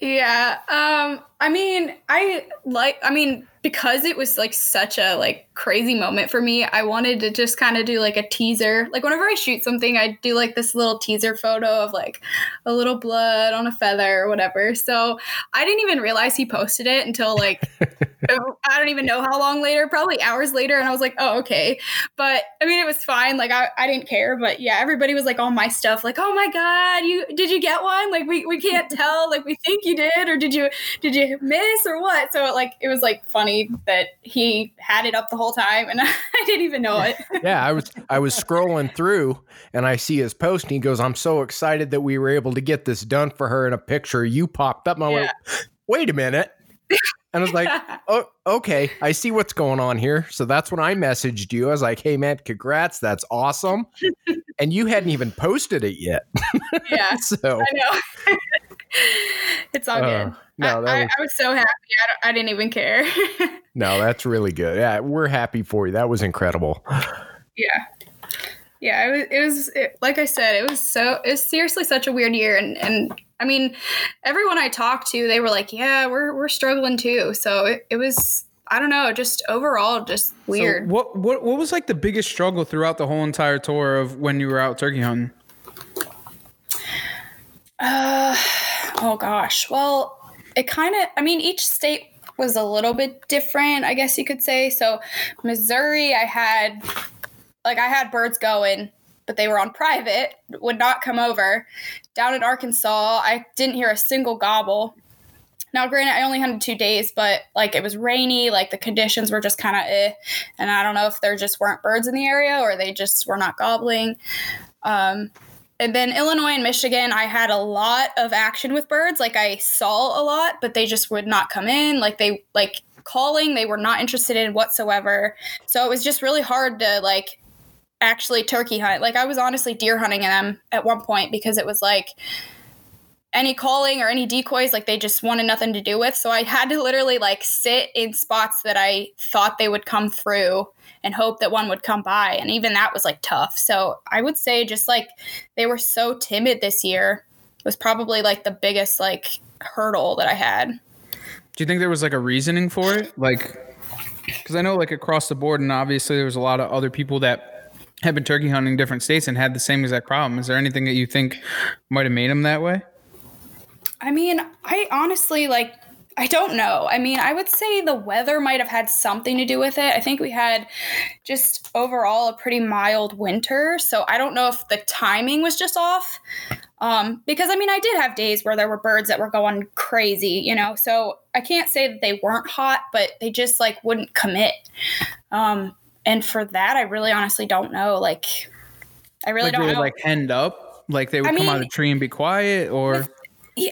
yeah. Um, I mean, I like I mean, because it was like such a like crazy moment for me, I wanted to just kind of do like a teaser. Like whenever I shoot something, I do like this little teaser photo of like a little blood on a feather or whatever. So I didn't even realize he posted it until like [laughs] I don't even know how long later, probably hours later. And I was like, oh, okay. But I mean, it was fine. Like I, I didn't care. But yeah, everybody was like on my stuff, like, oh my God, you did you get one? Like we, we can't [laughs] tell. Like we think you did, or did you did you miss or what? So like it was like funny that he had it up the whole time and [laughs] I didn't even know it. [laughs] Yeah, I was I was scrolling through and I see his post and he goes, "I'm so excited that we were able to get this done for her." And a picture you popped up. And I went, [gasps] "Wait a minute." And I was like, [laughs] oh, okay, I see what's going on here. So that's when I messaged you. I was like, hey, man, congrats. That's awesome. and you hadn't even posted it yet. yeah. so, I know. [laughs] it's all Uh, good. no, I, I, was- I was so happy. I, don't, I didn't even care. [laughs] no, that's really good. Yeah, we're happy for you. That was incredible. yeah yeah it was, it was it, like i said it was so it was seriously such a weird year and and i mean everyone i talked to they were like yeah we're we're struggling too so it, it was i don't know just overall just weird So what what what was like the biggest struggle throughout the whole entire tour of when you were out turkey hunting? Uh, oh gosh. Well, it kind of, I mean, each state was a little bit different, I guess you could say. So, Missouri, I had, like, I had birds going, but they were on private, would not come over. Down in Arkansas, I didn't hear a single gobble. Now, granted, I only hunted two days, but like it was rainy, like the conditions were just kind of eh. And I don't know if there just weren't birds in the area or they just were not gobbling. Um, and then Illinois and Michigan, I had a lot of action with birds. Like I saw a lot, but they just would not come in. Like they like calling, they were not interested in whatsoever. So it was just really hard to like actually turkey hunt. Like I was honestly deer hunting them at one point because it was like any calling or any decoys like they just wanted nothing to do with. So I had to literally like sit in spots that I thought they would come through and hope that one would come by. And even that was like tough. So I would say just like they were so timid this year was probably like the biggest like hurdle that I had. Do you think there was like a reasoning for it? Like, because I know like across the board, and obviously there was a lot of other people that have been turkey hunting different states and had the same exact problem. Is there anything that you think might have made them that way? I mean, I honestly like I don't know. I mean, I would say the weather might have had something to do with it. I think we had just overall a pretty mild winter, so I don't know if the timing was just off. Um, because I mean, I did have days where there were birds that were going crazy, you know. So I can't say that they weren't hot, but they just like wouldn't commit. Um, and for that, I really honestly don't know. Like, I really Like don't would know. like end up, like they would I come out of the tree and be quiet, or Yeah,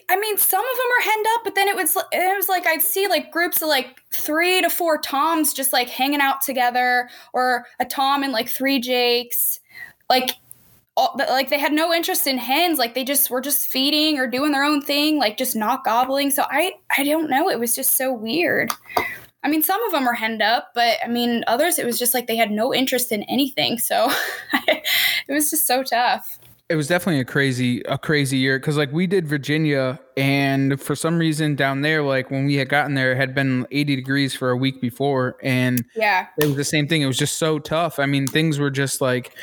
I mean, some of them are henned up, but then it was it was like I'd see like groups of like three to four toms just like hanging out together, or a tom and like three jakes, like. All, like they had no interest in hens. Like they just were just feeding or doing their own thing like just not gobbling. So i i don't know. It was just so weird. I mean some of them are henned up but i mean others it was just like they had no interest in anything. So [laughs] it was just so tough it was definitely a crazy a crazy year because like we did virginia and for some reason down there like when we had gotten there it had been 80 degrees for a week before and yeah it was the same thing it was just so tough i mean things were just like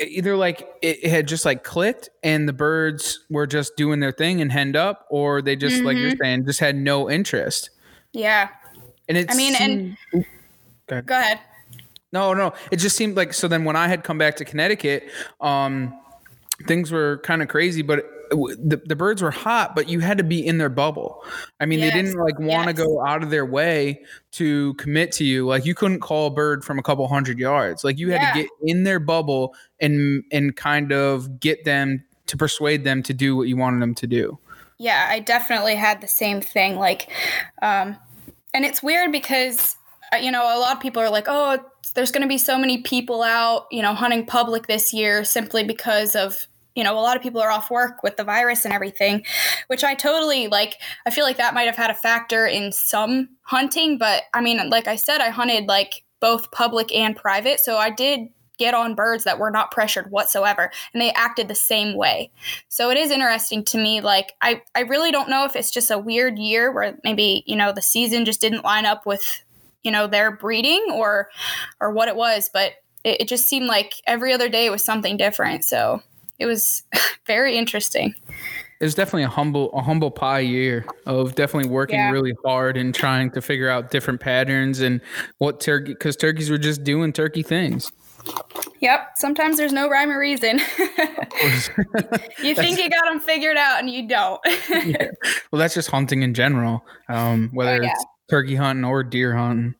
either like it, it had just like clicked and the birds were just doing their thing and henned up, or they just like you're saying just had no interest. Yeah. And it's I mean, and Go ahead. go ahead. No, no. It just seemed like so. Then when I had come back to Connecticut, um, things were kind of crazy, but the, the birds were hot, but you had to be in their bubble. I mean, Yes, they didn't like want to yes. go out of their way to commit to you. Like you couldn't call a bird from a couple hundred yards. Like you had Yeah. to get in their bubble and and kind of get them to persuade them to do what you wanted them to do. Yeah, I definitely had the same thing. Like, um, and it's weird because, Uh, you know, a lot of people are like, oh, there's going to be so many people out, you know, hunting public this year simply because of, you know, a lot of people are off work with the virus and everything, which I totally like. I feel like that might have had a factor in some hunting, but I mean, like I said, I hunted like both public and private. So I did get on birds that were not pressured whatsoever and they acted the same way. So it is interesting to me. Like I, I really don't know if it's just a weird year where maybe you know the season just didn't line up with you know their breeding or or what it was, but it, it just seemed like every other day was something different. So it was [laughs] very interesting. It was definitely a humble a humble pie year of definitely working Yeah. really hard and trying to figure out different patterns and what turkey because turkeys were just doing turkey things. Yep. Sometimes there's no rhyme or reason. [laughs] you [laughs] think you got them figured out and you don't. yeah. Well, that's just hunting in general. Um, whether Oh, yeah. it's turkey hunting or deer hunting,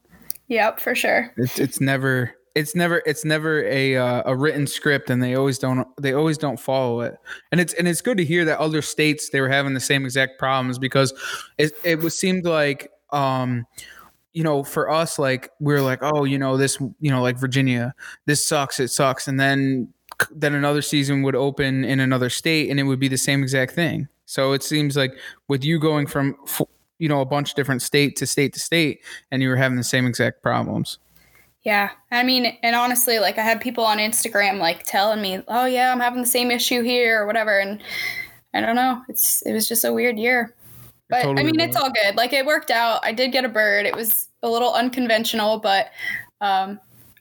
yep, for sure. it's it's never it's never it's never a uh, a written script, and they always don't they always don't follow it. And it's and it's good to hear that other states they were having the same exact problems because it it was seemed like um you know for us like we are like oh you know this you know like Virginia this sucks it sucks and then then another season would open in another state and it would be the same exact thing. So it seems like with you going from you know a bunch of different state to state to state and you were having the same exact problems. Yeah. I mean, and honestly, like I had people on Instagram like telling me, "Oh yeah, I'm having the same issue here or whatever." And I don't know. It's it was just a weird year. But I totally mean, it's all good. Like it worked out. I did get a bird. It was a little unconventional, but um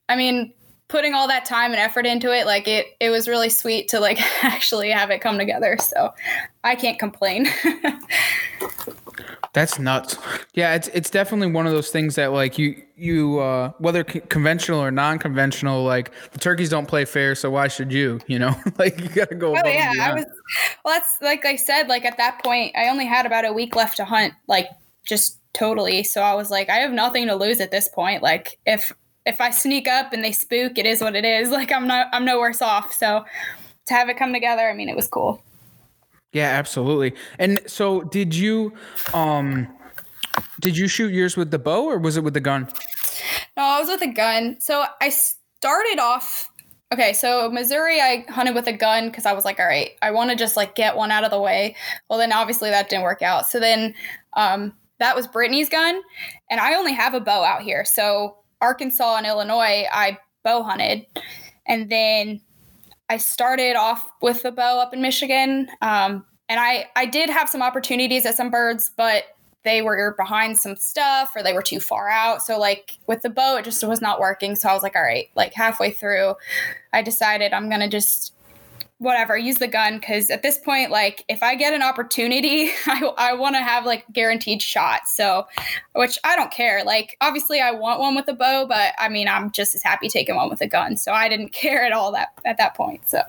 I mean, putting all that time and effort into it, like it it was really sweet to like [laughs] actually have it come together. So, I can't complain. [laughs] That's nuts. Yeah, it's it's definitely one of those things that like you you uh whether c- conventional or non-conventional like the turkeys don't play fair so why should you, you know? [laughs] like you got to go Oh yeah, I was. Well, that's like I said. Like at that point, I only had about a week left to hunt. Like just totally. So I was like, I have nothing to lose at this point. Like if if I sneak up and they spook, it is what it is. [laughs] Like I'm not. I'm no worse off. So to have it come together, I mean, it was cool. Yeah, absolutely. And so did you um did you shoot yours with the bow or was it with the gun? No, I was with a gun. So I started off. Okay, so Missouri, I hunted with a gun because I was like, all right, I want to just like get one out of the way. Well, then obviously that didn't work out. So then um, that was Brittany's gun, and I only have a bow out here. So Arkansas and Illinois, I bow hunted, and then I started off with the bow up in Michigan. Um, and I, I did have some opportunities at some birds, but they were behind some stuff or they were too far out. So like with the bow, it just was not working. So I was like, all right, like halfway through, I decided I'm gonna just whatever use the gun because at this point, like if I get an opportunity, [laughs] I, I want to have like guaranteed shot. So, which I don't care. Like obviously, I want one with a bow, but I mean, I'm just as happy taking one with a gun. So I didn't [laughs] care at all that at that point. So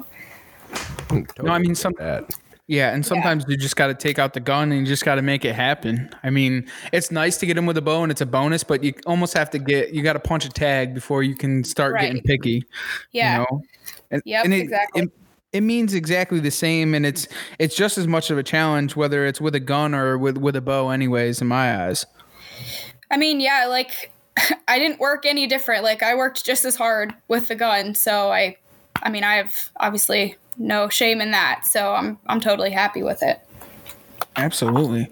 No, I mean some That. Yeah, and sometimes you just got to take out the gun and you just got to make it happen. I mean, it's nice to get him with a bow and it's a bonus, but you almost have to get you got to punch a tag before you can start getting picky. yeah, You know? And, Yep, and it, exactly. It, it means exactly the same, and it's it's just as much of a challenge whether it's with a gun or with with a bow. Anyways, in my eyes. I mean, yeah, like [laughs] I didn't work any different. Like I worked just as hard with the gun. So I I mean, I have obviously no shame in that. So I'm I'm totally happy with it. Absolutely.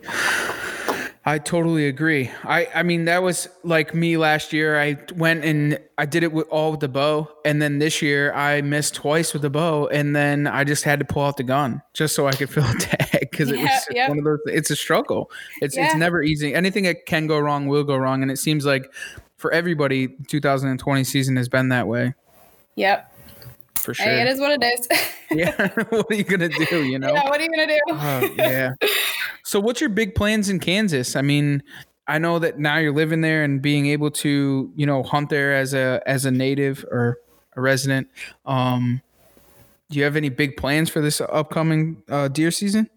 I totally agree. I, I mean that was like me last year. I went and I did it with all with the bow, and then this year I missed twice with the bow, and then I just had to pull out the gun just so I could [laughs] fill a tag because it was Yeah, yeah. one of those. It's a struggle. It's it's never easy. Anything that can go wrong will go wrong, and it seems like for everybody, 2020 season has been that way. Yep. For sure. Hey, it is what it is. [laughs] yeah. [laughs] what are you gonna do? You know. yeah, what are you gonna do? Oh, yeah. So, what's your big plans in Kansas? I mean, I know that now you're living there and being able to, you know, hunt there as a as a native or a resident. Um, do you have any big plans for this upcoming uh, deer season?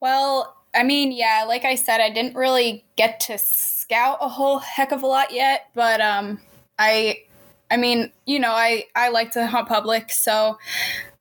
Well, I mean, yeah, like I said, I didn't really get to scout a whole heck of a lot yet, but um, I, I mean, you know, I I like to hunt public, so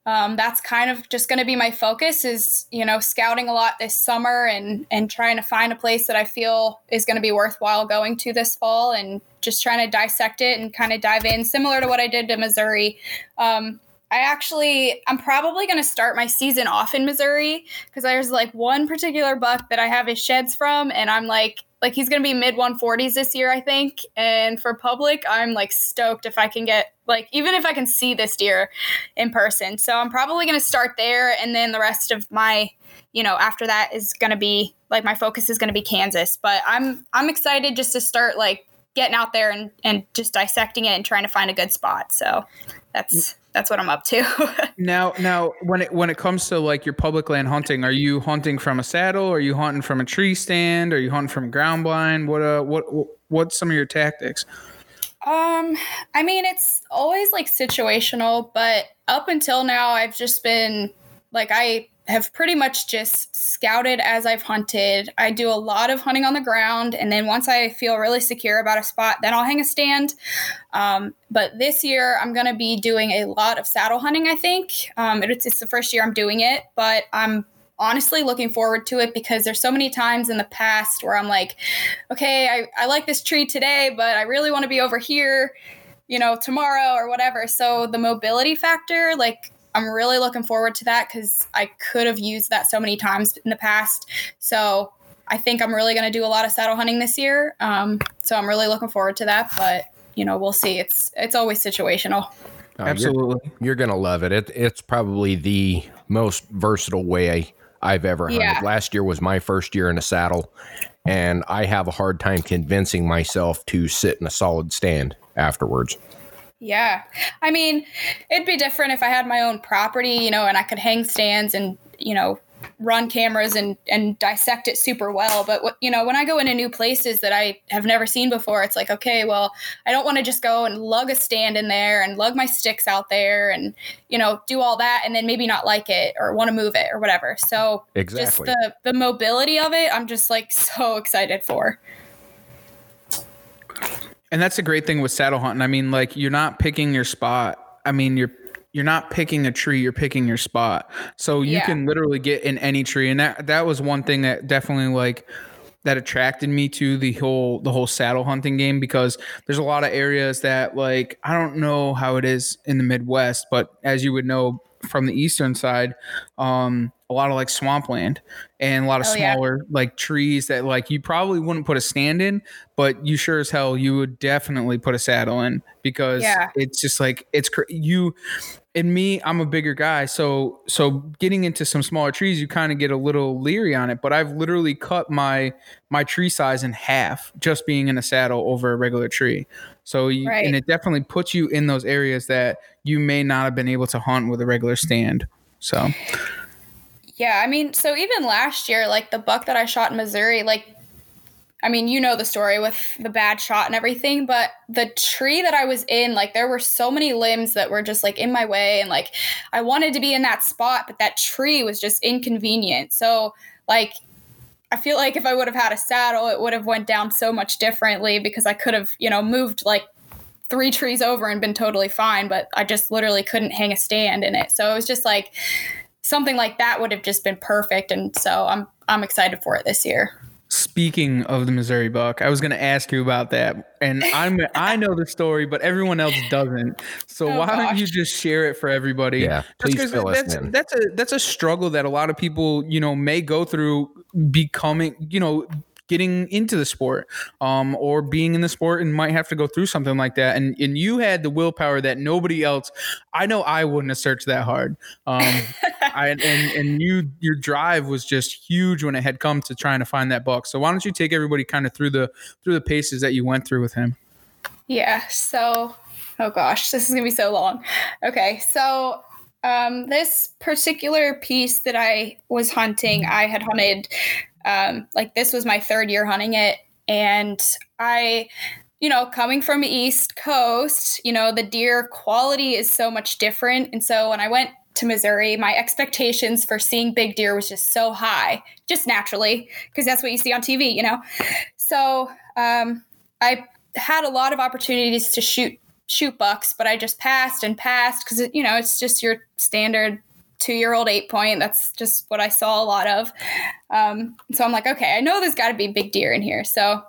um, that's kind of just going to be my focus is you know scouting a lot this summer and and trying to find a place that i feel is going to be worthwhile going to this fall and just trying to dissect it and kind of dive in similar to what i did to missouri. Um, I actually, I'm probably going to start my season off in Missouri because there's like one particular buck that I have his sheds from, and I'm like, like he's going to be mid 140s this year, I think. And for public, I'm like stoked if I can get like even if I can see this deer in person. So I'm probably going to start there, and then the rest of my, you know, after that is going to be like my focus is going to be Kansas. But I'm I'm excited just to start like getting out there and and just dissecting it and trying to find a good spot. So that's that's what I'm up to. [laughs] now, now when it when it comes to like your public land hunting, are you hunting from a saddle? Are you hunting from a tree stand? Are you hunting from ground blind? What uh what what's some of your tactics? Um, I mean, it's always like situational, but up until now, I've just been like I have pretty much just scouted as I've hunted. I do a lot of hunting on the ground, and then once I feel really secure about a spot, then I'll hang a stand. Um, but this year, I'm going to be doing a lot of saddle hunting. I think um, it's, it's the first year I'm doing it, but I'm honestly looking forward to it because there's so many times in the past where I'm like, okay, I, I like this tree today, but I really want to be over here, you know, tomorrow or whatever. So the mobility factor, like I'm really looking forward to that because I could have used that so many times in the past. So I think I'm really going to do a lot of saddle hunting this year. Um, so I'm really looking forward to that. But you know, we'll see. It's it's always situational. Uh, Absolutely, you're, you're, gonna love it. it. It's probably the most versatile way I've ever hunted. Yeah. Last year was my first year in a saddle, and I have a hard time convincing myself to sit in a solid stand afterwards. Yeah. I mean, it'd be different if I had my own property, you know, and I could hang stands and, you know, run cameras and and dissect it super well but what, you know when i go into new places that i have never seen before it's like okay well i don't want to just go and lug a stand in there and lug my sticks out there and you know do all that and then maybe not like it or want to move it or whatever so exactly. just the the mobility of it i'm just like [laughs] so excited for and that's a great thing with saddle hunting. I mean, like you're not picking your spot. I mean, you're you're not picking a tree, you're picking your spot. So you yeah. can literally get in any tree. And that that was one thing that definitely like that attracted me to the whole the whole saddle hunting game because there's a lot of areas that like I don't know how it is in the Midwest, but as you would know from the eastern side, um, a lot of like swampland and a lot of oh, smaller yeah. like trees that like you probably wouldn't put a stand in, but you sure as hell you would definitely put a saddle in because yeah. it's just like it's cr- you and me i'm a bigger guy so so getting into some smaller trees you kind of get a little leery on it but i've literally cut my my tree size in half just being in a saddle over a regular tree so you, right. and it definitely puts you in those areas that you may not have been able to hunt with a regular stand so yeah, I mean, so even last year, like the buck that I shot in Missouri, like, I mean, you know the story with the bad shot and everything, but the tree that I was in, like, there were so many limbs that were just like in my way. And like, I wanted to be in that spot, but that tree was just inconvenient. So, like, I feel like if I would have had a saddle, it would have went down so much differently because I could have, you know, moved like three trees over and been totally fine, but I just literally couldn't hang a stand in it. So it was just like something like that would have just been perfect. And so I'm I'm excited for it this year. Speaking of the Missouri Buck, I was going to ask you about that, and I'm I know the story, but everyone else doesn't. So [laughs] oh, why gosh. don't you just share it for everybody? Yeah, please fill that's, us in. That's a that's a struggle that a lot of people you know may go through becoming you know getting into the sport um, or being in the sport and might have to go through something like that. And and you had the willpower that nobody else. I know I wouldn't have searched that hard. Um, [laughs] I, and and you your drive was just huge when it had come to trying to find that buck. So why don't you take everybody kind of through the through the paces that you went through with him? Yeah. So oh gosh, this is gonna be so long. Okay, so um, this particular piece that I was hunting, I had hunted um, like this was my third year hunting it, and I you know, coming from East Coast, you know, the deer quality is so much different. And so when I went to Missouri, my expectations for seeing big deer was just so high, just naturally, because that's what you see on TV, you know. So um, I had a lot of opportunities to shoot shoot bucks, but I just passed and passed because you know it's just your standard two year old eight point. That's just what I saw a lot of. Um, so I'm like, okay, I know there's got to be big deer in here. So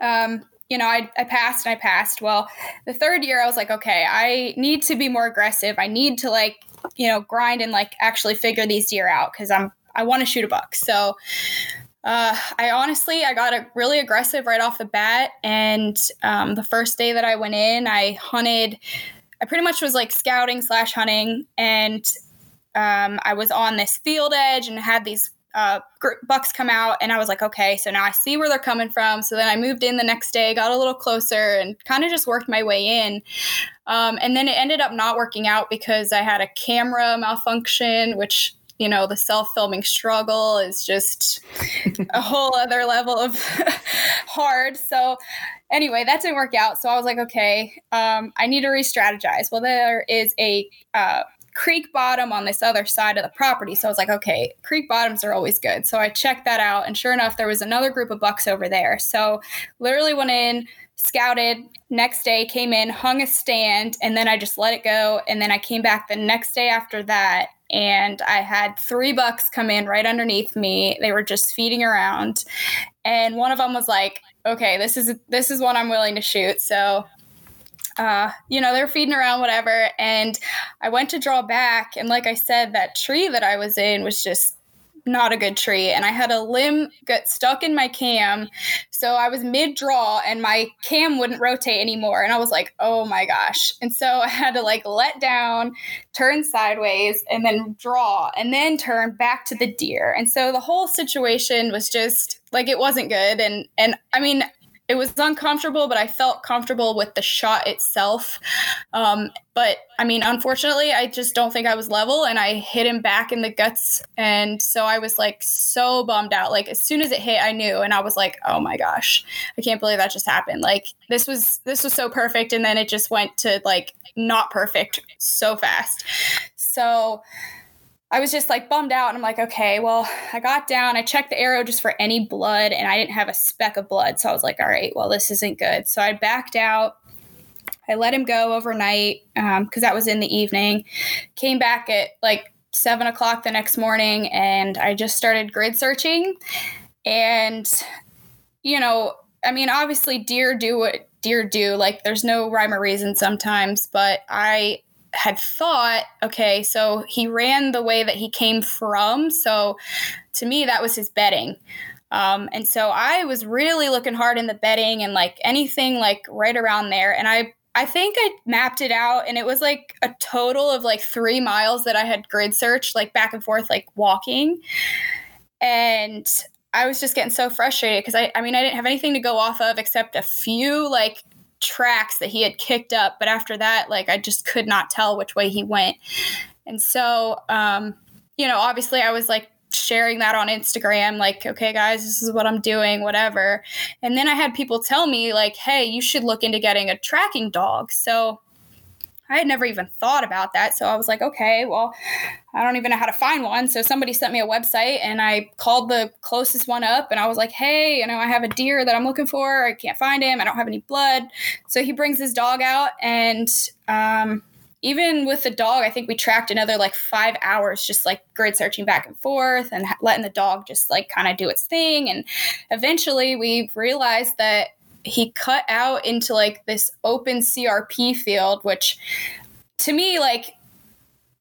um, you know, I, I passed and I passed. Well, the third year, I was like, okay, I need to be more aggressive. I need to like, you know, grind and like actually figure these deer out because I'm I want to shoot a buck. So uh, I honestly I got a really aggressive right off the bat, and um, the first day that I went in, I hunted. I pretty much was like scouting slash hunting, and um, I was on this field edge and had these uh, bucks come out and i was like okay so now i see where they're coming from. So then i moved in the next day got a little closer and kind of just worked my way in. Um, and then it ended up not working out because i had a camera malfunction which you know the self-filming struggle is just a whole other level of [laughs] hard. So anyway that didn't work out. So i was like okay um, i need to re-strategize. Well there is a uh, creek bottom on this other side of the property. So I was like, okay, creek bottoms are always good. So I checked that out. And sure enough, there was another group of bucks over there. So literally went in, scouted, next day came in, hung a stand, and then I just let it go. And then I came back the next day after that. And I had three bucks come in right underneath me. They were just feeding around. And one of them was like, okay, this is this is one I'm willing to shoot. So uh, you know, they're feeding around, whatever. And I went to draw back. And like I said, that tree that I was in was just not a good tree. And I had a limb get stuck in my cam. So I was mid draw and my cam wouldn't rotate anymore. And I was like, oh my gosh. And so [laughs] I had to like let down, turn sideways, and then draw, and then turn back to the deer. And so the whole situation was just like it wasn't good. And and I mean, it was uncomfortable, but I felt comfortable with the shot itself. Um, but I mean, unfortunately, I just don't think I was level, and I hit him back in the guts, and so I was like so bummed out. Like as soon as it hit, I knew, and I was like, oh my gosh, I can't believe that just happened. Like this was this was so perfect, and then it just went to like not perfect so fast. So I was just like bummed out and I'm like, okay, well, I got down, I checked the arrow just for any blood and I didn't have a speck of blood. So I was like, all right, well, this isn't good. So I backed out. I let him go overnight because um, that was in the evening. Came back at like seven o'clock the next morning and I just started grid searching. And, you know, I mean, obviously, deer do what deer do. Like, there's no rhyme or reason sometimes, but I had thought, okay, so he ran the way that he came from. So to me, that was his bedding. Um, and so I was really looking hard in the bedding and like anything like right around there. And I I think I mapped it out and it was like a total of like three miles that I had grid searched, like back and forth, like walking. And I was just getting so frustrated because I, I mean, I didn't have anything to go off of except a few like tracks that he had kicked up. But after that, like I just could not tell which way he went. And so, um, you know, obviously I was like sharing that on Instagram, like, okay, guys, this is what I'm doing, whatever. And then I had people tell me, like, hey, you should look into getting a tracking dog. So I had never even thought about that. So I was like, okay, well, I don't even know how to find one. So somebody sent me a website and I called the closest one up and I was like, hey, you know, I have a deer that I'm looking for. I can't find him. I don't have any blood. So he brings his dog out and, um, even with the dog, I think we tracked another like five hours, just like grid searching back and forth and letting the dog just like kind of do its thing. And eventually we realized that he cut out into like this open CRP field, which to me, like,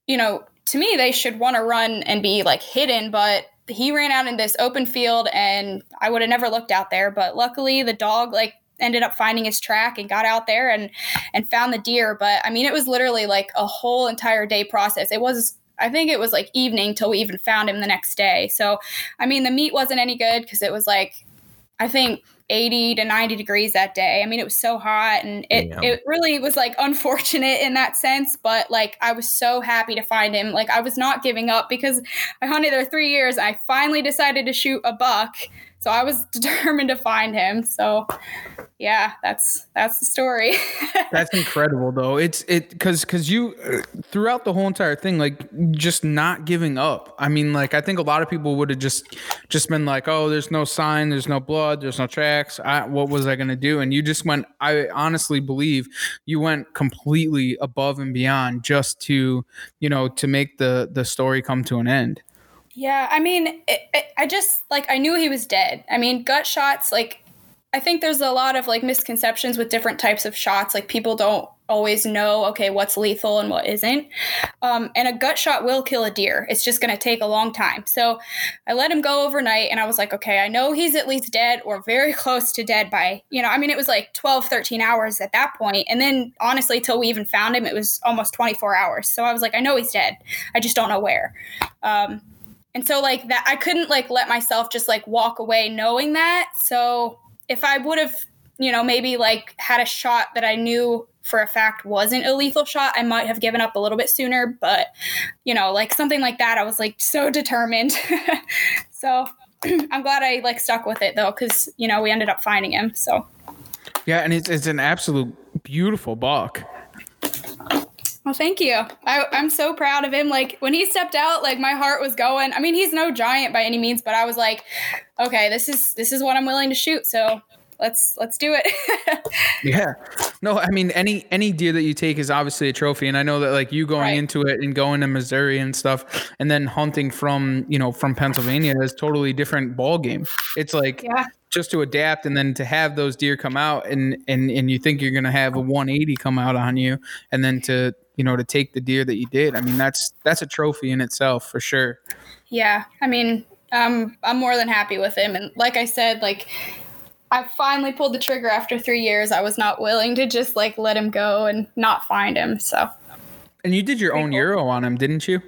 you know, to me, they should want to run and be like hidden, but he ran out in this open field and I would have never looked out there. But luckily, the dog, like, ended up finding his track and got out there and and found the deer but i mean it was literally like a whole entire day process it was I think it was like evening till we even found him the next day. So, I mean, the meat wasn't any good because it was like I think 80 to 90 degrees that day. I mean, it was so hot and it, Damn. it really was like unfortunate in that sense, but like I was so happy to find him. Like I was not giving up because I hunted there three years. I finally decided to shoot a buck. So I was [laughs] determined to find him. So yeah, that's that's the story. [laughs] That's incredible, though. It's it because because you uh, throughout the whole entire thing, like just not giving up. I mean, like I think a lot of people would have just just been like, "Oh, there's no sign, there's no blood, there's no tracks. I, what was I gonna do?" And you just went. I honestly believe you went completely above and beyond just to you know to make the the story come to an end. Yeah, I mean, it, it, I just like I knew he was dead. I mean, gut shots like I think there's a lot of like misconceptions with different types of shots. Like people don't always know okay what's lethal and what isn't. Um, and a gut shot will kill a deer. It's just going to take a long time. So I let him go overnight, and I was like, okay, I know he's at least dead or very [laughs] close to dead by you know. I mean, it was like 12, 13 hours at that point, and then honestly, till we even found him, it was almost 24 hours. So I was like, I know he's dead. I just don't know where. Um, and so like that i couldn't like let myself just like walk away knowing that. So if i would have you know maybe like had a shot that i knew for a fact wasn't a lethal shot i might have given up a little bit sooner. But you know like something like that i was like so [laughs] determined. [laughs] So [clears throat] i'm glad i like stuck with it though because you know we ended up finding him so. Yeah, and it's it's an absolute beautiful buck. Well, thank you. I, I'm so proud of him. Like when he stepped out, like my heart was going. I mean, he's no giant by any means, but I was like, okay, this is this is what I'm willing to shoot. So let's let's do it. [laughs] Yeah. No, I mean any any deer that you take is obviously a trophy and I know that like you going Right. into it and going to Missouri and stuff and then hunting from, you know, from Pennsylvania is totally different ball game. It's like yeah. Just to adapt and then to have those deer come out and and and you think you're going to have a 180 come out on you and then to, you know, to take the deer that you did. I mean, that's that's a trophy in itself for sure. Yeah. I mean, um, I'm more than happy with him. And like I said, like I finally pulled the trigger after three years. I was not willing to just like let him go and not find him. So And you did your own euro on him, didn't you?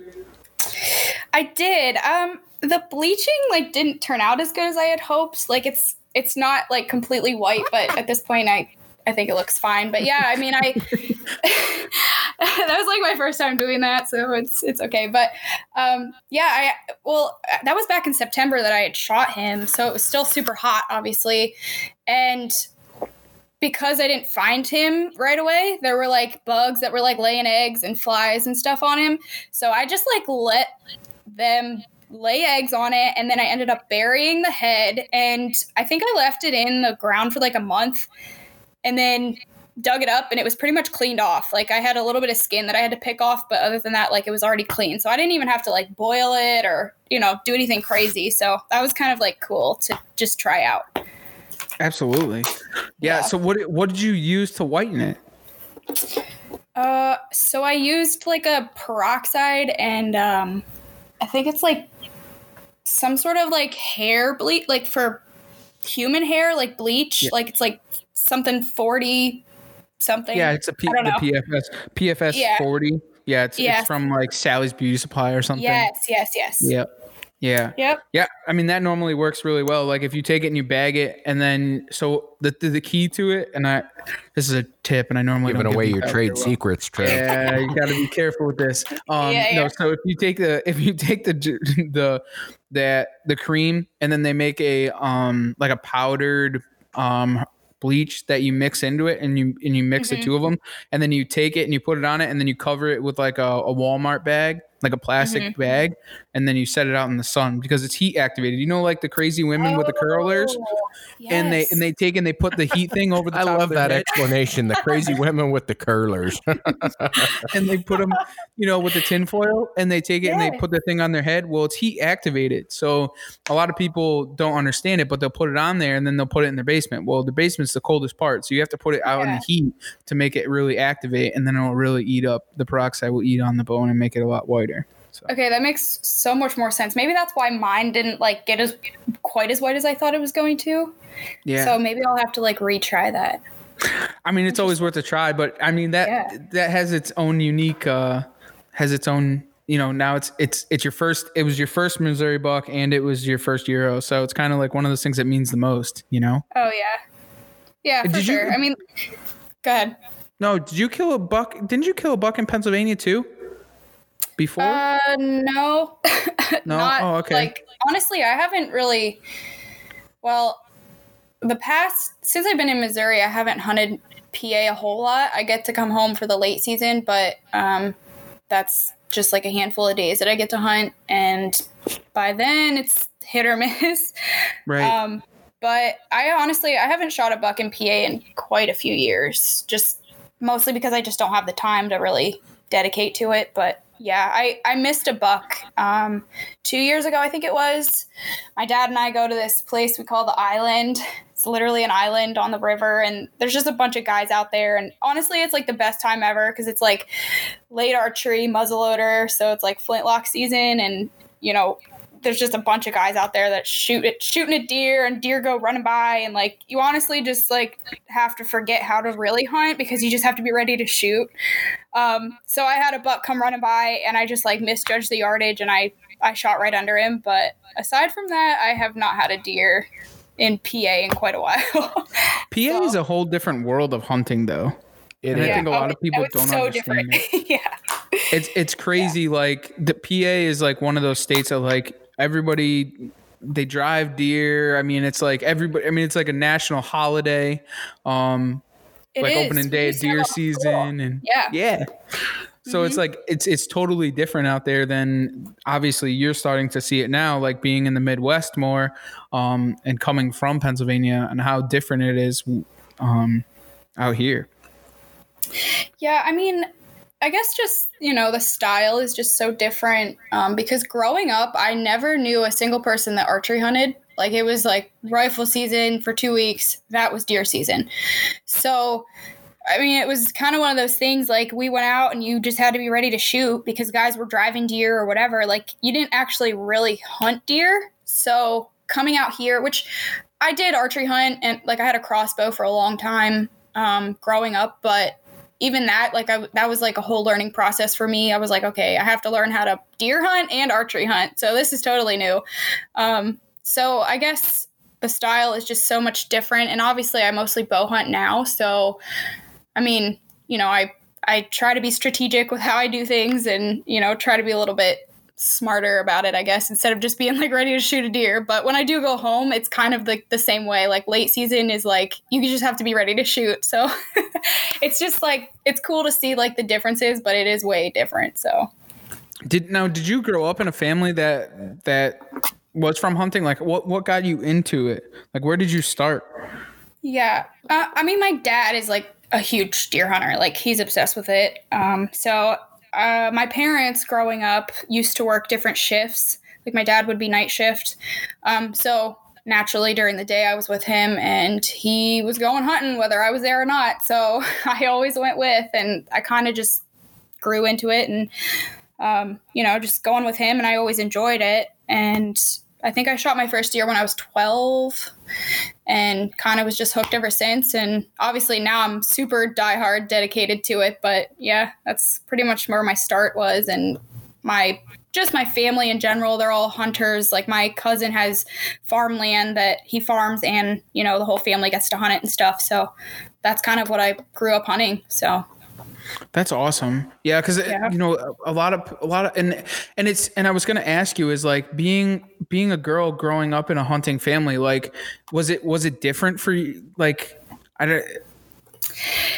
I did. Um, the bleaching like didn't turn out as good as I had hoped. Like it's it's not like completely white, but at this point I I think it looks fine. But yeah, I mean I [laughs] that was like my first time doing that, so it's it's okay. But um yeah, I well that was back in September that I had shot him, so it was still super hot, obviously. And because I didn't find him right away, there were like bugs that were like laying eggs and flies and stuff on him. So I just like let them lay eggs on it and then I ended up burying the head and I think I left it in the ground for like a month and then dug it up and it was pretty much cleaned off. Like I had a little bit of skin that I had to pick off, but other than that like it was already clean. So I didn't even have to like boil it or, you know, do anything crazy. So that was kind of like cool to just try out. Absolutely. Yeah, Yeah. so what what did you use to whiten it? Uh, so I used like a peroxide and um, I think it's like some sort of like hair bleach, like for human hair, like bleach. Yeah. Like it's like something forty something. Yeah, it's a P- I don't the. PFS PFS Yeah. 40. Yeah, it's, it's from like Sally's Beauty Supply or something. Yes, yes, yes. Yep. Yeah. Yep. Yeah, I mean that normally works really well. Like if you take it and you bag it, and then so the the, the key to it, and I this is a tip, and I normally Giving away your trade well. secrets, Trev. Yeah, you got to be careful with this. [laughs] Um, Yeah, No, yeah. so if you take the if you take the [laughs] the that the cream and then they make a um like a powdered um bleach that you mix into it and you and you mix the Mhm. two of them and then you take it and you put it on it and then you cover it with like a, a Walmart bag like a plastic Mhm. bag and then you set it out in the sun because it's heat activated. You know, like the crazy women with the curlers, Oh, and they and they take and they put the heat thing over the I top love of that head. explanation. The crazy [laughs] women with the curlers. [laughs] and they put them, you know, with the tinfoil and they take it and they put the thing on their head. Well, it's heat activated. So a lot of people don't understand it, but they'll put it on there and then they'll put it in their basement. Well, the basement's the coldest part. So you have to put it out in the heat to make it really activate and then it'll really eat up the peroxide will eat on the bone and make it a lot whiter. So Okay, that makes so much more sense. Maybe that's why mine didn't like get as quite as white as I thought it was going to. yeah. So maybe I'll have to like retry that. I mean, it's always worth a try, but I mean that Yeah. that has its own unique uh has its own you know now it's it's it's your first it was your first Missouri buck and it was your first euro, so it's kind of like one of those things that means the most, you know. Oh yeah, yeah, for Did you- sure. I mean, go ahead. No, did you kill a buck? Didn't you kill a buck in Pennsylvania too? Before? Uh, no, [laughs] No? Not, Oh, okay. Like honestly, I haven't really. Well, the past since I've been in Missouri, I haven't hunted PA a whole lot. I get to come home for the late season, but um, that's just like a handful of days that I get to hunt, and by then it's hit or [laughs] miss. right. Um, but I honestly I haven't shot a buck in PA in quite a few years. Just mostly because I just don't have the time to really dedicate to it. But yeah, I I missed a buck um, two years ago. I think it was. My dad and I go to this place we call the Island. It's literally an island on the river, and there's just a bunch of guys out there. And honestly, it's like the best time ever because it's like late archery, muzzleloader, so it's like flintlock season, and you know there's just a bunch of guys out there that shoot it shooting a deer and deer go running by. And like you honestly just like have to forget how to really hunt because you just have to be ready to shoot. Um, so i had a buck come running by and i just like misjudged the yardage and i i shot right under him. But aside from that i have not had a deer in pa in quite a while. [laughs] PA is a whole different world of hunting, though. It And I think a lot Oh, of people it's don't so understand. Different [laughs] yeah. It's it's crazy. Like the PA is like one of those states that like everybody they drive deer. I mean, it's like everybody. I mean, it's like a national holiday. Um, It like is. opening day of used to have deer season, and Yeah. yeah. So it's like it's it's totally different out there than obviously you're starting to see it now, like being in the Midwest more, um, and coming from Pennsylvania, and how different it is, um, out here. Yeah, I mean, I guess just, you know, the style is just so different. Um, because growing up, I never knew a single person that archery hunted. Like it was like rifle season for two weeks, that was deer season. So, I mean, it was kind of one of those things like we went out and you just had to be ready to shoot because guys were driving deer or whatever. Like you didn't actually really hunt deer. So, coming out here, which I did archery hunt and like I had a crossbow for a long time um, growing up, but even that like I, that was like a whole learning process for me. I was like okay i have to learn how to deer hunt and archery hunt so this is totally new. Um, so i guess the style is just so much different and obviously i mostly bow hunt now so i mean you know i i try to be strategic with how i do things and you know try to be a little bit smarter about it i guess instead of just being like ready to shoot a deer but when i do go home it's kind of like the same way like late season is like you just have to be ready to shoot so [laughs] it's just like it's cool to see like the differences but it is way different so Did now? Did you grow up in a family that that was from hunting? Like, what what got you into it? Like, where did you start? yeah uh, i mean my dad is like a huge deer hunter like he's obsessed with it um so uh, my parents growing up used to work different shifts. Like my dad would be night shift. Um so naturally during the day i was with him and he was going hunting whether i was there or not. So [laughs] i always went with and i kind of just grew into it and um, you know just going with him and i always enjoyed it. And i think i shot my first deer when i was 12 and kind of was just hooked ever since and obviously now i'm super diehard dedicated to it but yeah that's pretty much where my start was and my just my family in general they're all hunters like my cousin has farmland that he farms and you know the whole family gets to hunt it and stuff so that's kind of what i grew up hunting so That's awesome. Yeah, because Yeah. you know a, lot of a lot of and and it's and I was gonna ask you is like being being a girl growing up in a hunting family. Like, was it was it different for you? Like, I don't.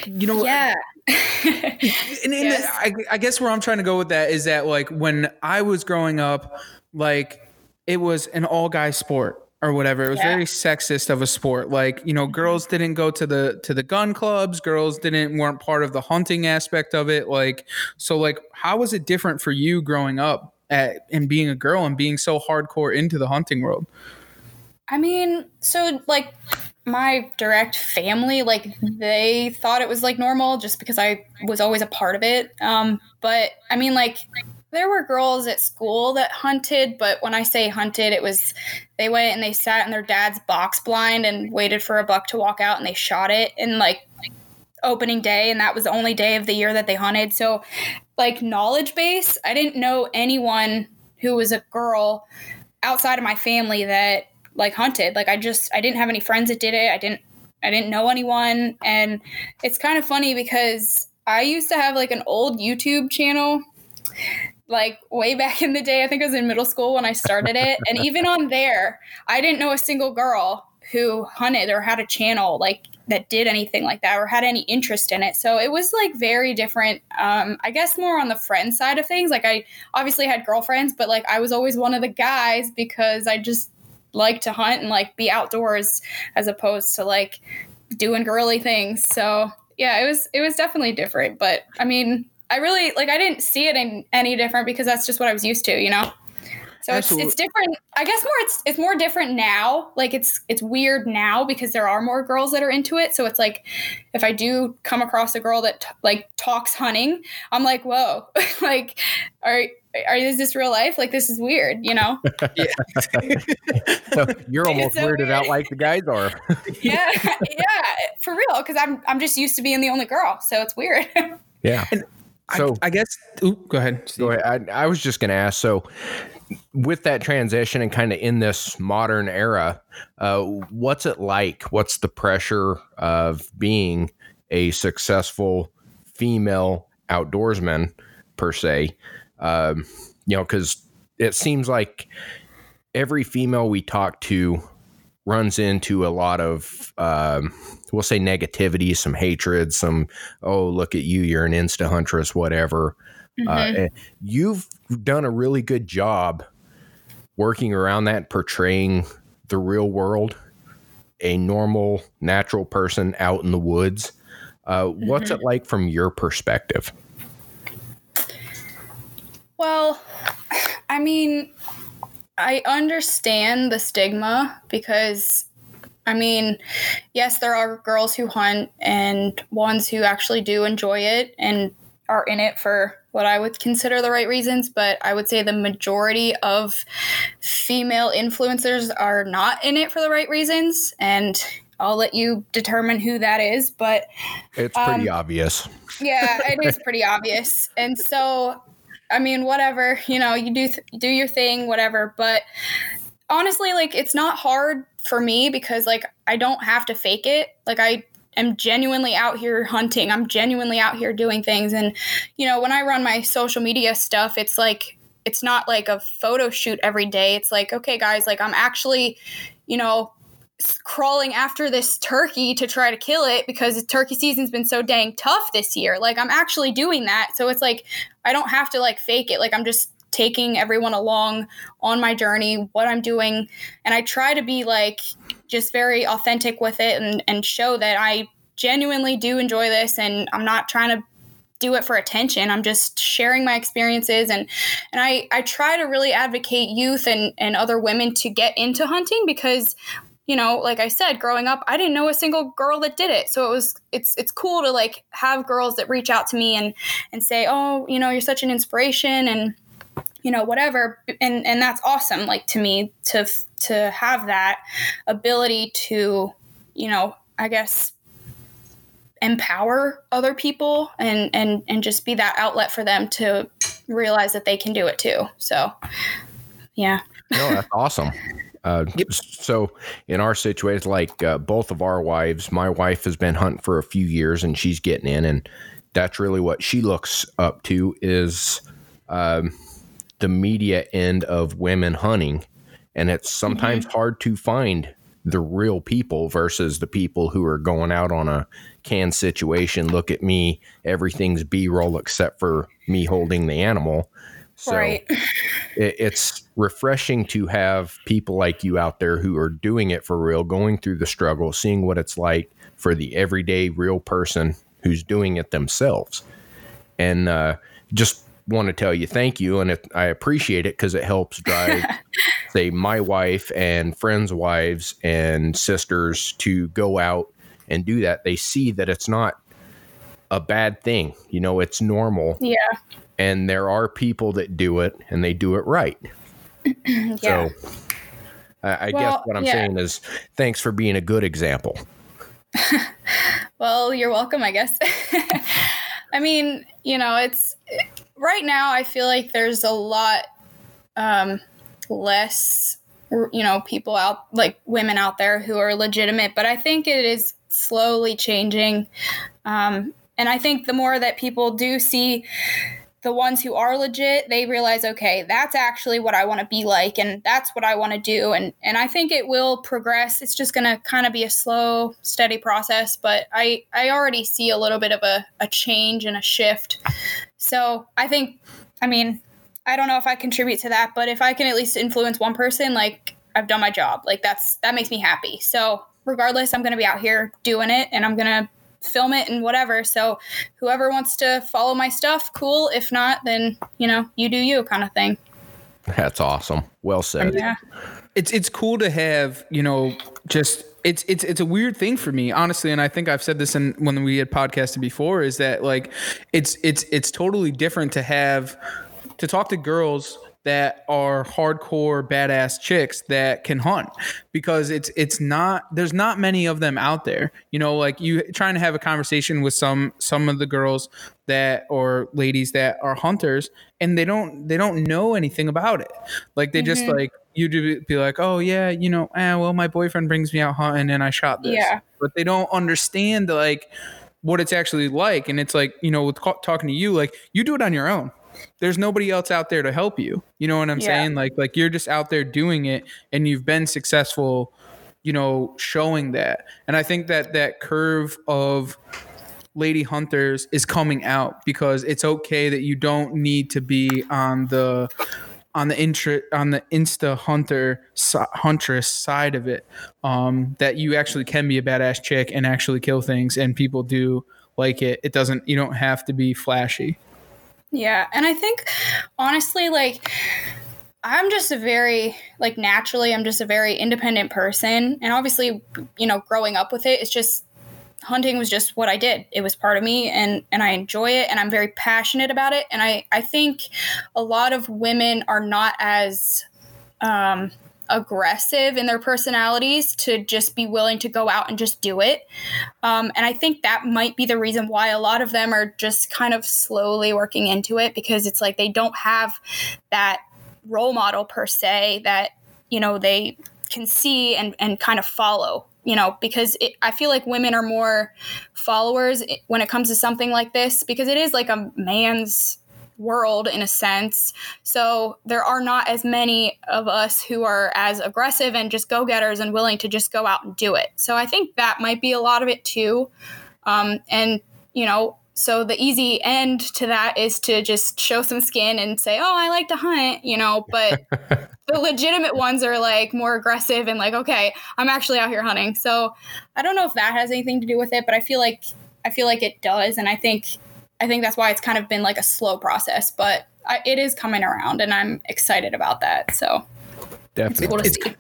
You know, yeah and, and Yes. I, I guess where I'm trying to go with that is that like when I was growing up, like it was an all guy sport or whatever. It was Yeah. very sexist of a sport. Like you know, girls didn't go to the to the gun clubs. Girls didn't weren't part of the hunting aspect of it. Like so, like how was it different for you growing up at and being a girl and being so hardcore into the hunting world? I mean, so like my direct family, like they thought it was like normal just because I was always a part of it. Um, but I mean, like there were girls at school that hunted, but when I say hunted, it was they went and they sat in their dad's box blind and waited for a buck to walk out and they shot it in like opening day and that was the only day of the year that they hunted. So like knowledge base. I didn't know anyone who was a girl outside of my family that like hunted. Like I just I didn't have any friends that did it. I didn't I didn't know anyone and it's kind of funny because I used to have like an old YouTube channel like way back in the day. I think I was in middle school when I started it and [laughs] even on there, I didn't know a single girl who hunted or had a channel like that did anything like that or had any interest in it. So it was like very different. Um, I guess more on the friend side of things. Like I obviously had girlfriends, but like I was always one of the guys because I just like to hunt and like be outdoors as opposed to like doing girly things. So yeah, it was it was definitely different. But I mean, I really like I didn't see it in any different because that's just what I was used to, you know. So it's, it's different. I guess more it's it's more different now. Like it's it's weird now because there are more girls that are into it. So it's like if I do come across a girl that t- like talks hunting, I'm like, whoa, [laughs] like are are is this real life? Like this is weird, you know? [laughs] So you're almost so weirded weird. out like the guys are. [laughs] yeah, yeah, for real. Because I'm I'm just used to being the only girl, so it's weird. yeah. I, So- I guess. Ooh, go ahead. Go ahead. I, I was just going to ask. So, with that transition and kind of in this modern era, uh, what's it like? What's the pressure of being a successful female outdoorsman, per se? Um, you know, because it seems like every female we talk to runs into a lot of um, we'll say negativity some hatred some oh look at you you're an insta huntress whatever. Uh, you've done a really good job working around that portraying the real world a normal natural person out in the woods. Uh, what's it like from your perspective? Well, I mean, I understand the stigma because, I mean, yes, there are girls who hunt and ones who actually do enjoy it and are in it for what I would consider the right reasons, but I would say the majority of female influencers are not in it for the right reasons. And I'll let you determine who that is. But it's pretty um, obvious yeah, it is [laughs] pretty obvious. And so, I mean, whatever, you know, you do th- do your thing, whatever. But honestly, like it's not hard for me because like I don't have to fake it. Like I am genuinely out here [laughs] hunting. I'm genuinely out here doing things. And you know, when I run my social media stuff, it's like it's not like a photo shoot every day. It's like, okay, guys, like I'm actually, you know, crawling after this turkey to try to kill it because turkey season's been so dang tough this year. Like I'm actually doing that. So it's like I don't have to like fake it. Like I'm just taking everyone along on my journey, what I'm doing, and I try to be like just very authentic with it and and show that I genuinely do enjoy this and I'm not trying to do it for attention. I'm just sharing my experiences and and I I try to really advocate youth and and other women to get into hunting because you know, like I said, growing up, I didn't know a single girl that did it. So it was it's it's cool to like have girls that reach out to me and and say, "Oh, you know, you're such an inspiration and you know, whatever." And and that's awesome like to me to to have that ability to, you know, I guess empower other people and and and just be that outlet for them to realize that they can do it too. So, yeah. No, that's awesome. Uh, So, in our situation, like uh, both of our wives, my wife has been hunting for a few years and she's getting in, and that's really what she looks up to is um, the media end of women hunting, and it's sometimes hard to find the real people versus the people who are going out on a canned situation. Look at me, everything's B roll except for me holding the animal. So Right. [laughs] it, it's refreshing to have people like you out there who are doing it for real, going through the struggle, seeing what it's like for the everyday real person who's doing it themselves. And uh, just want to tell you thank you. And it, I appreciate it because it helps [laughs] drive, say, my wife and friends' wives and sisters to go out and do that. They see that it's not a bad thing. You know, it's normal Yeah. and there are people that do it and they do it right. [clears throat] Yeah. So I, I guess what I'm yeah. saying is thanks for being a good example. [laughs] Well, you're welcome, I guess. [laughs] I mean, you know, it's right now I feel like there's a lot um, less, you know, people out like women out there who are legitimate, but I think it is slowly changing. Um, and I think the more that people do see the ones who are legit, they realize, okay, that's actually what I want to be like, and that's what I want to do, and and I think it will progress. It's just going to kind of be a slow, steady process, but I I already see a little bit of a, a change and a shift. So I think, I mean, I don't know if I contribute to that, but if I can at least influence one person, like I've done my job. Like that's that makes me happy. So regardless, I'm going to be out here doing it, and I'm going to film it and whatever. So whoever wants to follow my stuff, cool. If not, then you know, you do you kind of thing. That's awesome. Well said. Yeah. It's it's cool to have, you know, just it's it's it's a weird thing for me, honestly, and I think I've said this in when we had podcasted before is that like it's it's it's totally different to have to talk to girls that are hardcore badass chicks that can hunt because it's it's not there's not many of them out there. You know like you trying to have a conversation with some some of the girls that or ladies that are hunters and they don't they don't know anything about it. Like they just like you do be like oh yeah you know eh, well my boyfriend brings me out hunting and i shot this. Yeah. but they don't understand like what it's actually like. And it's like you know with ca- talking to you like you do it on your own there's nobody else out there to help you. You know what i'm Yeah. saying? Like like you're just out there doing it and you've been successful you know showing that. And i think that that curve of lady hunters is coming out because it's okay that you don't need to be on the on the intra on the insta hunter huntress side of it um that you actually can be a badass chick and actually kill things and people do like it. It doesn't you don't have to be flashy Yeah, and I think honestly, like I'm just a very like naturally, I'm just a very independent person, and obviously, you know, growing up with it, it's just hunting was just what I did. It was part of me, and and I enjoy it, and I'm very passionate about it, and I I think a lot of women are not as um aggressive in their personalities to just be willing to go out and just do it. Um, and I think that might be the reason why a lot of them are just kind of slowly working into it because it's like they don't have that role model per se that, you know, they can see and, and kind of follow. You know, because it, I feel like women are more followers when it comes to something like this because it is like a man's world in a sense. So there are not as many of us who are as aggressive and just go getters and willing to just go out and do it. So I think that might be a lot of it too. Um, and, you know, so the easy end to that is to just show some skin and say, oh, I like to hunt, you know, [laughs] but the legitimate ones are like more aggressive and like, okay, I'm actually out here hunting. So I don't know if that has anything to do with it, but I feel like I feel like it does. And I think I think that's why it's kind of been like a slow process, but I, it is coming around, and I'm excited about that. So Definitely. cool to It's- see.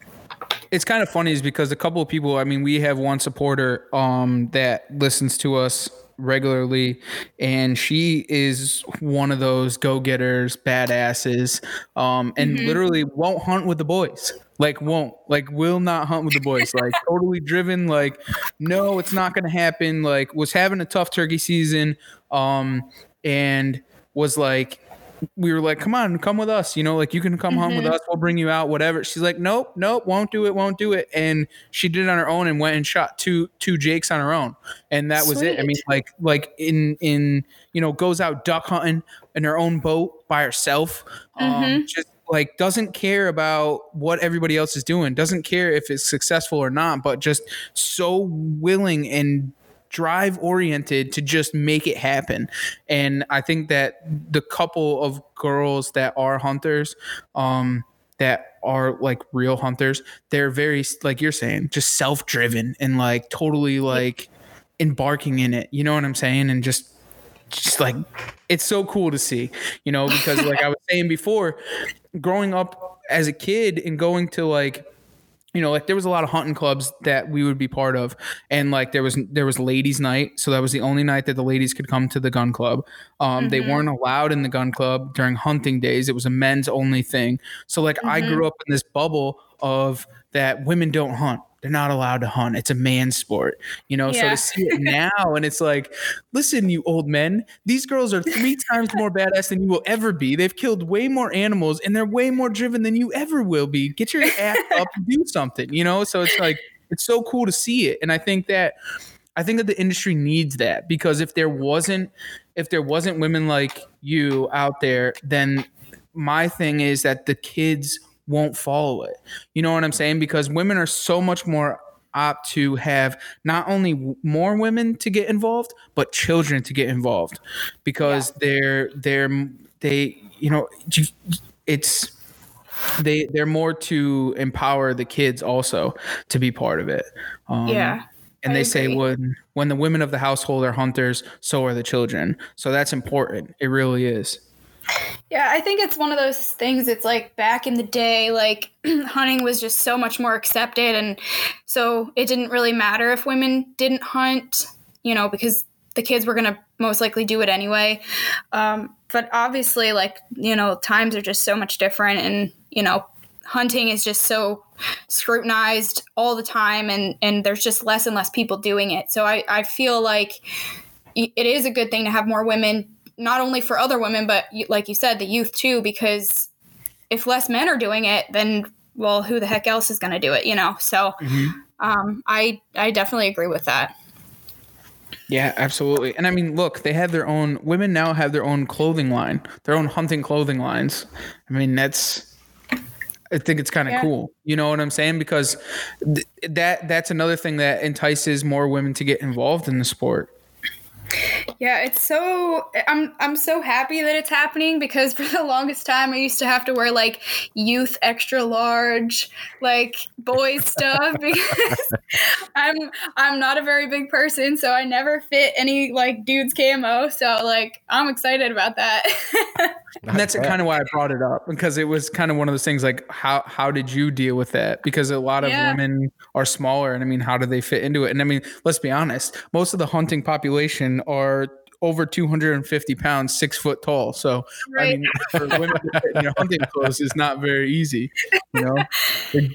it's kind of funny is because a couple of people i mean we have one supporter um that listens to us regularly and she is one of those go-getters badasses um and literally won't hunt with the boys like won't like will not hunt with the boys like [laughs] totally driven like no it's not gonna happen like was having a tough turkey season um and was like we were like, come on, come with us. You know, like you can come home with us. We'll bring you out, whatever. She's like, nope, nope, won't do it, won't do it. And she did it on her own and went and shot two two jakes on her own. And that was it. I mean, like like in in you know, goes out duck hunting in her own boat by herself. Um just like doesn't care about what everybody else is doing, doesn't care if it's successful or not, but just so willing and drive oriented to just make it happen. And I think that the couple of girls that are hunters, um, that are like real hunters, they're very like you're saying, just self driven and like totally like embarking in it. You know what I'm saying? And just just like it's so cool to see, you know, because like I was saying before, growing up as a kid and going to like you know like there was a lot of hunting clubs that we would be part of. And like there was there was ladies night. So that was the only night that the ladies could come to the gun club. Um, they weren't allowed in the gun club during hunting days. It was a men's only thing. So like i grew up in this bubble of that women don't hunt they're not allowed to hunt. It's a man sport, you know. So to see it [laughs] now, and it's like, listen, you old men, these girls are three times more badass than you will ever be. They've killed way more animals, and they're way more driven than you ever will be. Get your ass up and do something, you know. So it's like it's so cool to see it, and I think that I think that the industry needs that because if there wasn't if there wasn't women like you out there, then my thing is that the kids won't follow it. You know what I'm saying? Because women are so much more apt to have not only more women to get involved, but children to get involved because they're they're they you know it's they they're more to empower the kids also to be part of it. Um, yeah. and I they say when when the women of the household are hunters, so are the children. So that's important. It really is. Yeah, I think it's one of those things. It's like back in the day, like [clears throat] hunting was just so much more accepted, and so it didn't really matter if women didn't hunt, you know, because the kids were gonna most likely do it anyway. Um, but obviously, like you know, times are just so much different, and you know, hunting is just so scrutinized all the time, and and there's just less and less people doing it. So I I feel like it is a good thing to have more women not only for other women but like you said the youth too because if less men are doing it then well who the heck else is going to do it you know so um, i i definitely agree with that Yeah, absolutely. And I mean, look, they have their own women now have their own clothing line, their own hunting clothing lines. I mean, that's I think it's kind of Yeah. cool. You know what I'm saying? Because th- that that's another thing that entices more women to get involved in the sport. Yeah it's so i'm i'm so happy that it's happening because [laughs] for the longest time i used to have to wear like youth extra large like boys [laughs] stuff because [laughs] i'm i'm not a very big person so i never fit any like dude's camo so like i'm excited about that And that's kind of why I brought it up because it was kind of one of those things like how how did you deal with that? Because a lot of Yeah. women are smaller, and I mean, how do they fit into it? And I mean, let's be honest, most of the hunting population are over 250 pounds, six foot tall. So I mean, for women to fit in your hunting clothes is not very easy. You know, [laughs]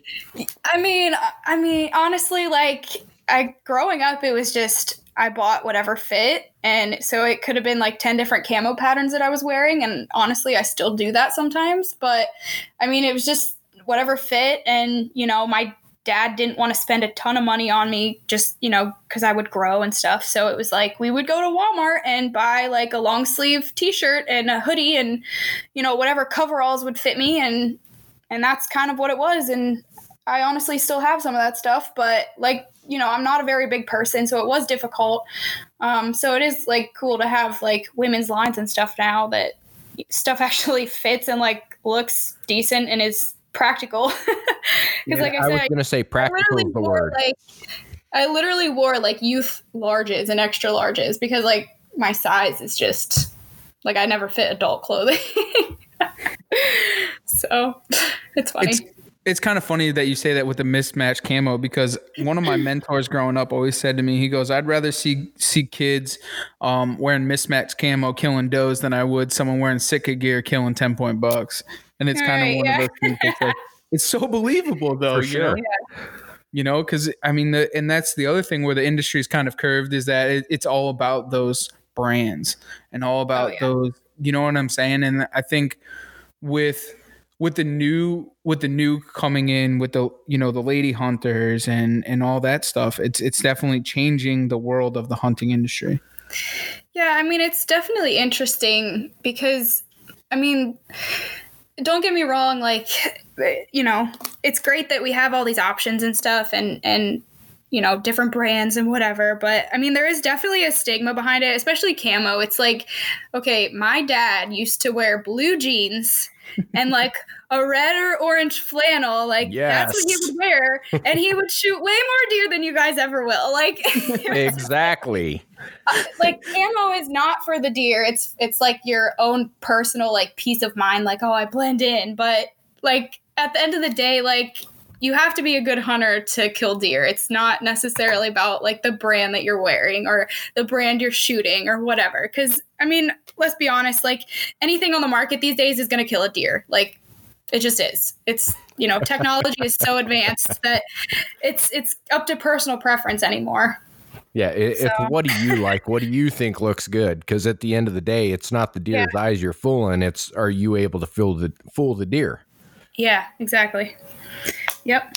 I mean, I mean, honestly, like I growing up, it was just I bought whatever fit, and so it could have been like ten different camo patterns that I was wearing, and honestly, I still do that sometimes. But I mean, it was just whatever fit, and you know, my dad didn't want to spend a ton of money on me just you know because i would grow and stuff. So it was like we would go to walmart and buy like a long sleeve t-shirt and a hoodie and you know whatever coveralls would fit me. And and that's kind of what it was. And i honestly still have some of that stuff but like you know i'm not a very big person so it was difficult. Um, so it is like cool to have like women's lines and stuff now that stuff [laughs] actually fits and like looks decent and is practical [laughs] because like i I said was I- going to say practical is the wore, word. Like, I literally wore like youth larges and extra larges because like my size is just like I never fit adult clothing. [laughs] so it's funny. it's it's kind of funny that you say that with the mismatched camo because one of my [clears throat] mentors growing up always said to me, he goes, "I'd rather see see kids um, wearing mismatched camo killing does than I would someone wearing Sitka gear killing ten point bucks." And it's kind of Right, one yeah. of those things. That's like, [laughs] it's so believable though, For you know? sure. you know because i mean the, and that's the other thing where the industry is kind of curved is that it, it's all about those brands and all oh, about Oh, yeah. those you know what i'm saying and i think with with the new with the new coming in with the you know the lady hunters and and all that stuff it's it's definitely changing the world of the hunting industry Yeah, I mean, it's definitely interesting because, I mean, don't get me wrong, like, you know, it's great that we have all these options and stuff and, and, you know, different brands and whatever. But I mean, there is definitely a stigma behind it, especially camo. It's like, okay, my dad used to wear blue jeans and like a red or orange flannel. Like, that's what he would wear. And he would shoot way more deer than you guys ever will. Like, [laughs] exactly. [laughs] like camo is not for the deer it's it's like your own personal like peace of mind like oh i blend in but like at the end of the day like you have to be a good hunter to kill deer it's not necessarily about like the brand that you're wearing or the brand you're shooting or whatever because i mean let's be honest like anything on the market these days is going to kill a deer like it just is. It's you know technology is so advanced that it's it's up to personal preference anymore. Yeah, it, So- it's what do you like? What do you think looks good? Because at the end of the day, it's not the deer's eyes you're fooling. It's are you able to fool the fool the deer? Yeah, exactly. Yep.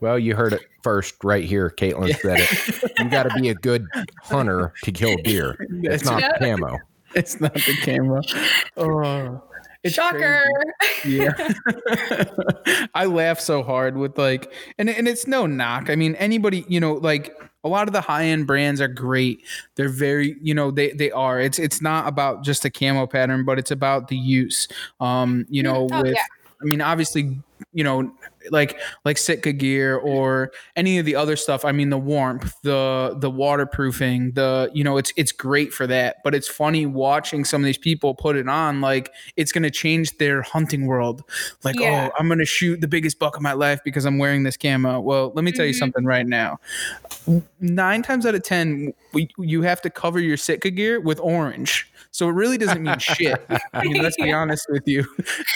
Well, you heard it first right here. Kaitlyn said it. You got to be a good hunter to kill deer. [laughs] It's not Yep. camo. [laughs] It's not the camera. Oh, it's Shocker. crazy. Yeah. [laughs] [laughs] I laugh so hard with like, and and it's no knock. I mean, anybody, you know, like a lot of the high end brands are great. They're very, you know, they they are. It's it's not about just the camo pattern, but it's about the use. Um, you know, Oh, with yeah. I mean, obviously, you know, like like Sitka gear or any of the other stuff. I mean, the warmth, the the waterproofing, the you know, it's it's great for that. But it's funny watching some of these people put it on, like it's going to change their hunting world. Like, Yeah. oh, I'm going to shoot the biggest buck of my life because I'm wearing this camo. Well, let me tell you Mhm. something right now. Nine times out of ten, we, you have to cover your Sitka gear with orange. So it really doesn't mean shit. [laughs] I mean, let's be honest with you.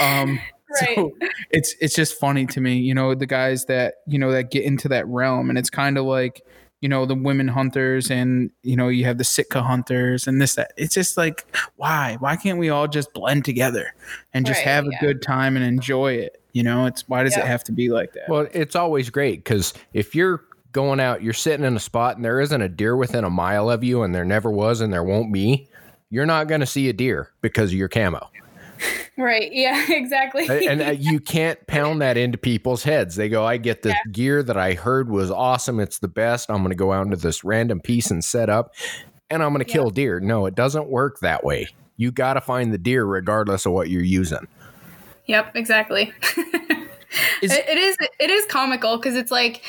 Um, Right. so it's it's just funny to me, you know, the guys that you know that get into that realm, and it's kind of like you know the women hunters, and you know you have the Sitka hunters, and this that. It's just like why why can't we all just blend together and just Right, have a good time and enjoy it? You know, it's why does it have to be like that? Well, it's always great because if you're going out, you're sitting in a spot and there isn't a deer within a mile of you, and there never was and there won't be, you're not going to see a deer because of your camo. Right. Yeah. [laughs] Exactly. and uh, you can't pound that into people's heads. They go, I get this gear that I heard was awesome. It's the best. I'm going to go out into this random piece and set up and I'm going to kill deer. No, it doesn't work that way. You got to find the deer regardless of what you're using. Yep, exactly. [laughs] Is- it, it is it is comical because it's like,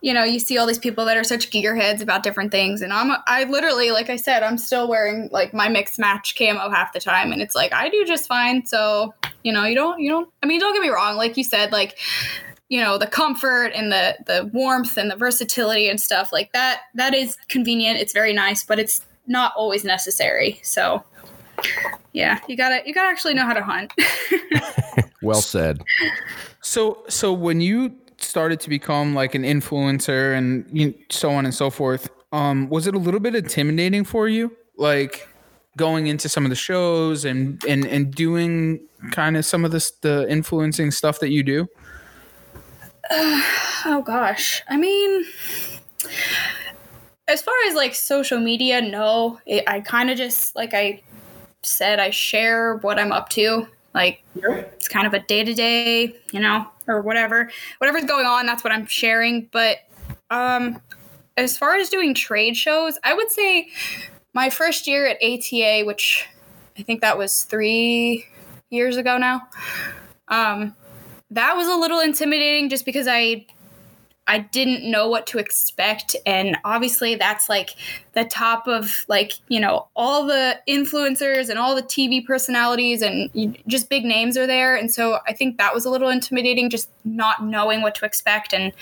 you know, you see all these people that are such gearheads about different things, and I'm I literally, like I said, I'm still wearing like my mixed match camo half the time, and it's like I do just fine. So you know, you don't you don't. I mean, don't get me wrong. Like you said, like you know the comfort and the the warmth and the versatility and stuff like that that is convenient it's very nice but it's not always necessary so yeah you gotta you gotta actually know how to hunt [laughs] Well said. So so when you started to become like an influencer and you, so on and so forth, um, was it a little bit intimidating for you, like going into some of the shows and and and doing kind of some of this the influencing stuff that you do? [sighs] Oh gosh. I mean, as far as like social media, no. It, I kind of just like I said, I share what I'm up to. Like it's kind of a day to day, you know, or whatever. Whatever's going on, that's what I'm sharing. But um, as far as doing trade shows, I would say my first year at ATA, which I think that was three years ago now. Um, that was a little intimidating just because I I didn't know what to expect and obviously that's like the top of like, you know, all the influencers and all the TV personalities and just big names are there and so I think that was a little intimidating just not knowing what to expect and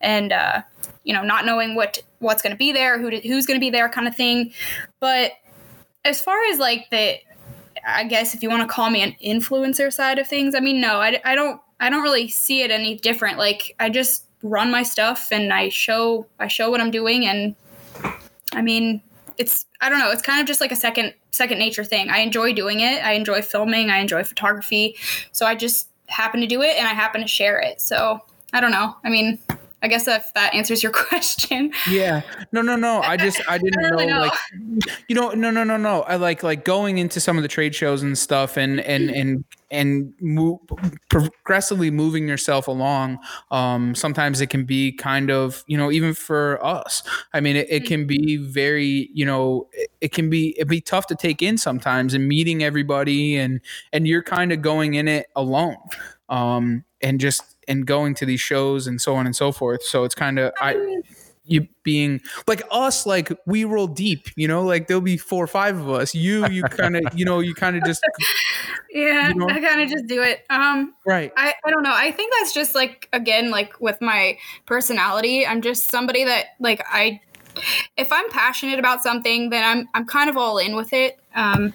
and uh you know, not knowing what what's going to be there, who who's going to be there kind of thing. But as far as like the I guess if you want to call me an influencer side of things, I mean, no, I, I don't, I don't really see it any different. Like I just run my stuff and I show, I show what I'm doing. And I mean, it's, I don't know, it's kind of just like a second, second nature thing. I enjoy doing it. I enjoy filming. I enjoy photography. So I just happen to do it and I happen to share it. So I don't know. I mean, I guess if that answers your [laughs] question. Yeah. No, no, no. I just I [laughs] didn't don't really know, know. like you know, no, no, no, no. I like like going into some of the trade shows and stuff and and and and move, progressively moving yourself along. Um sometimes it can be kind of, you know, even for us. I mean, it, it can be very, you know, it, it can be it be tough to take in sometimes and meeting everybody and and you're kind of going in it alone. Um and just and going to these shows and so on and so forth. So it's kind of I you being like us like we roll deep you know like there'll be four or five of us you you kind of you know you kind of just [laughs] Yeah, You know? I kind of just do it. Um, right I, I don't know. I think that's just like again like with my personality. I'm just somebody that like I if I'm passionate about something, then I'm I'm kind of all in with it. Um,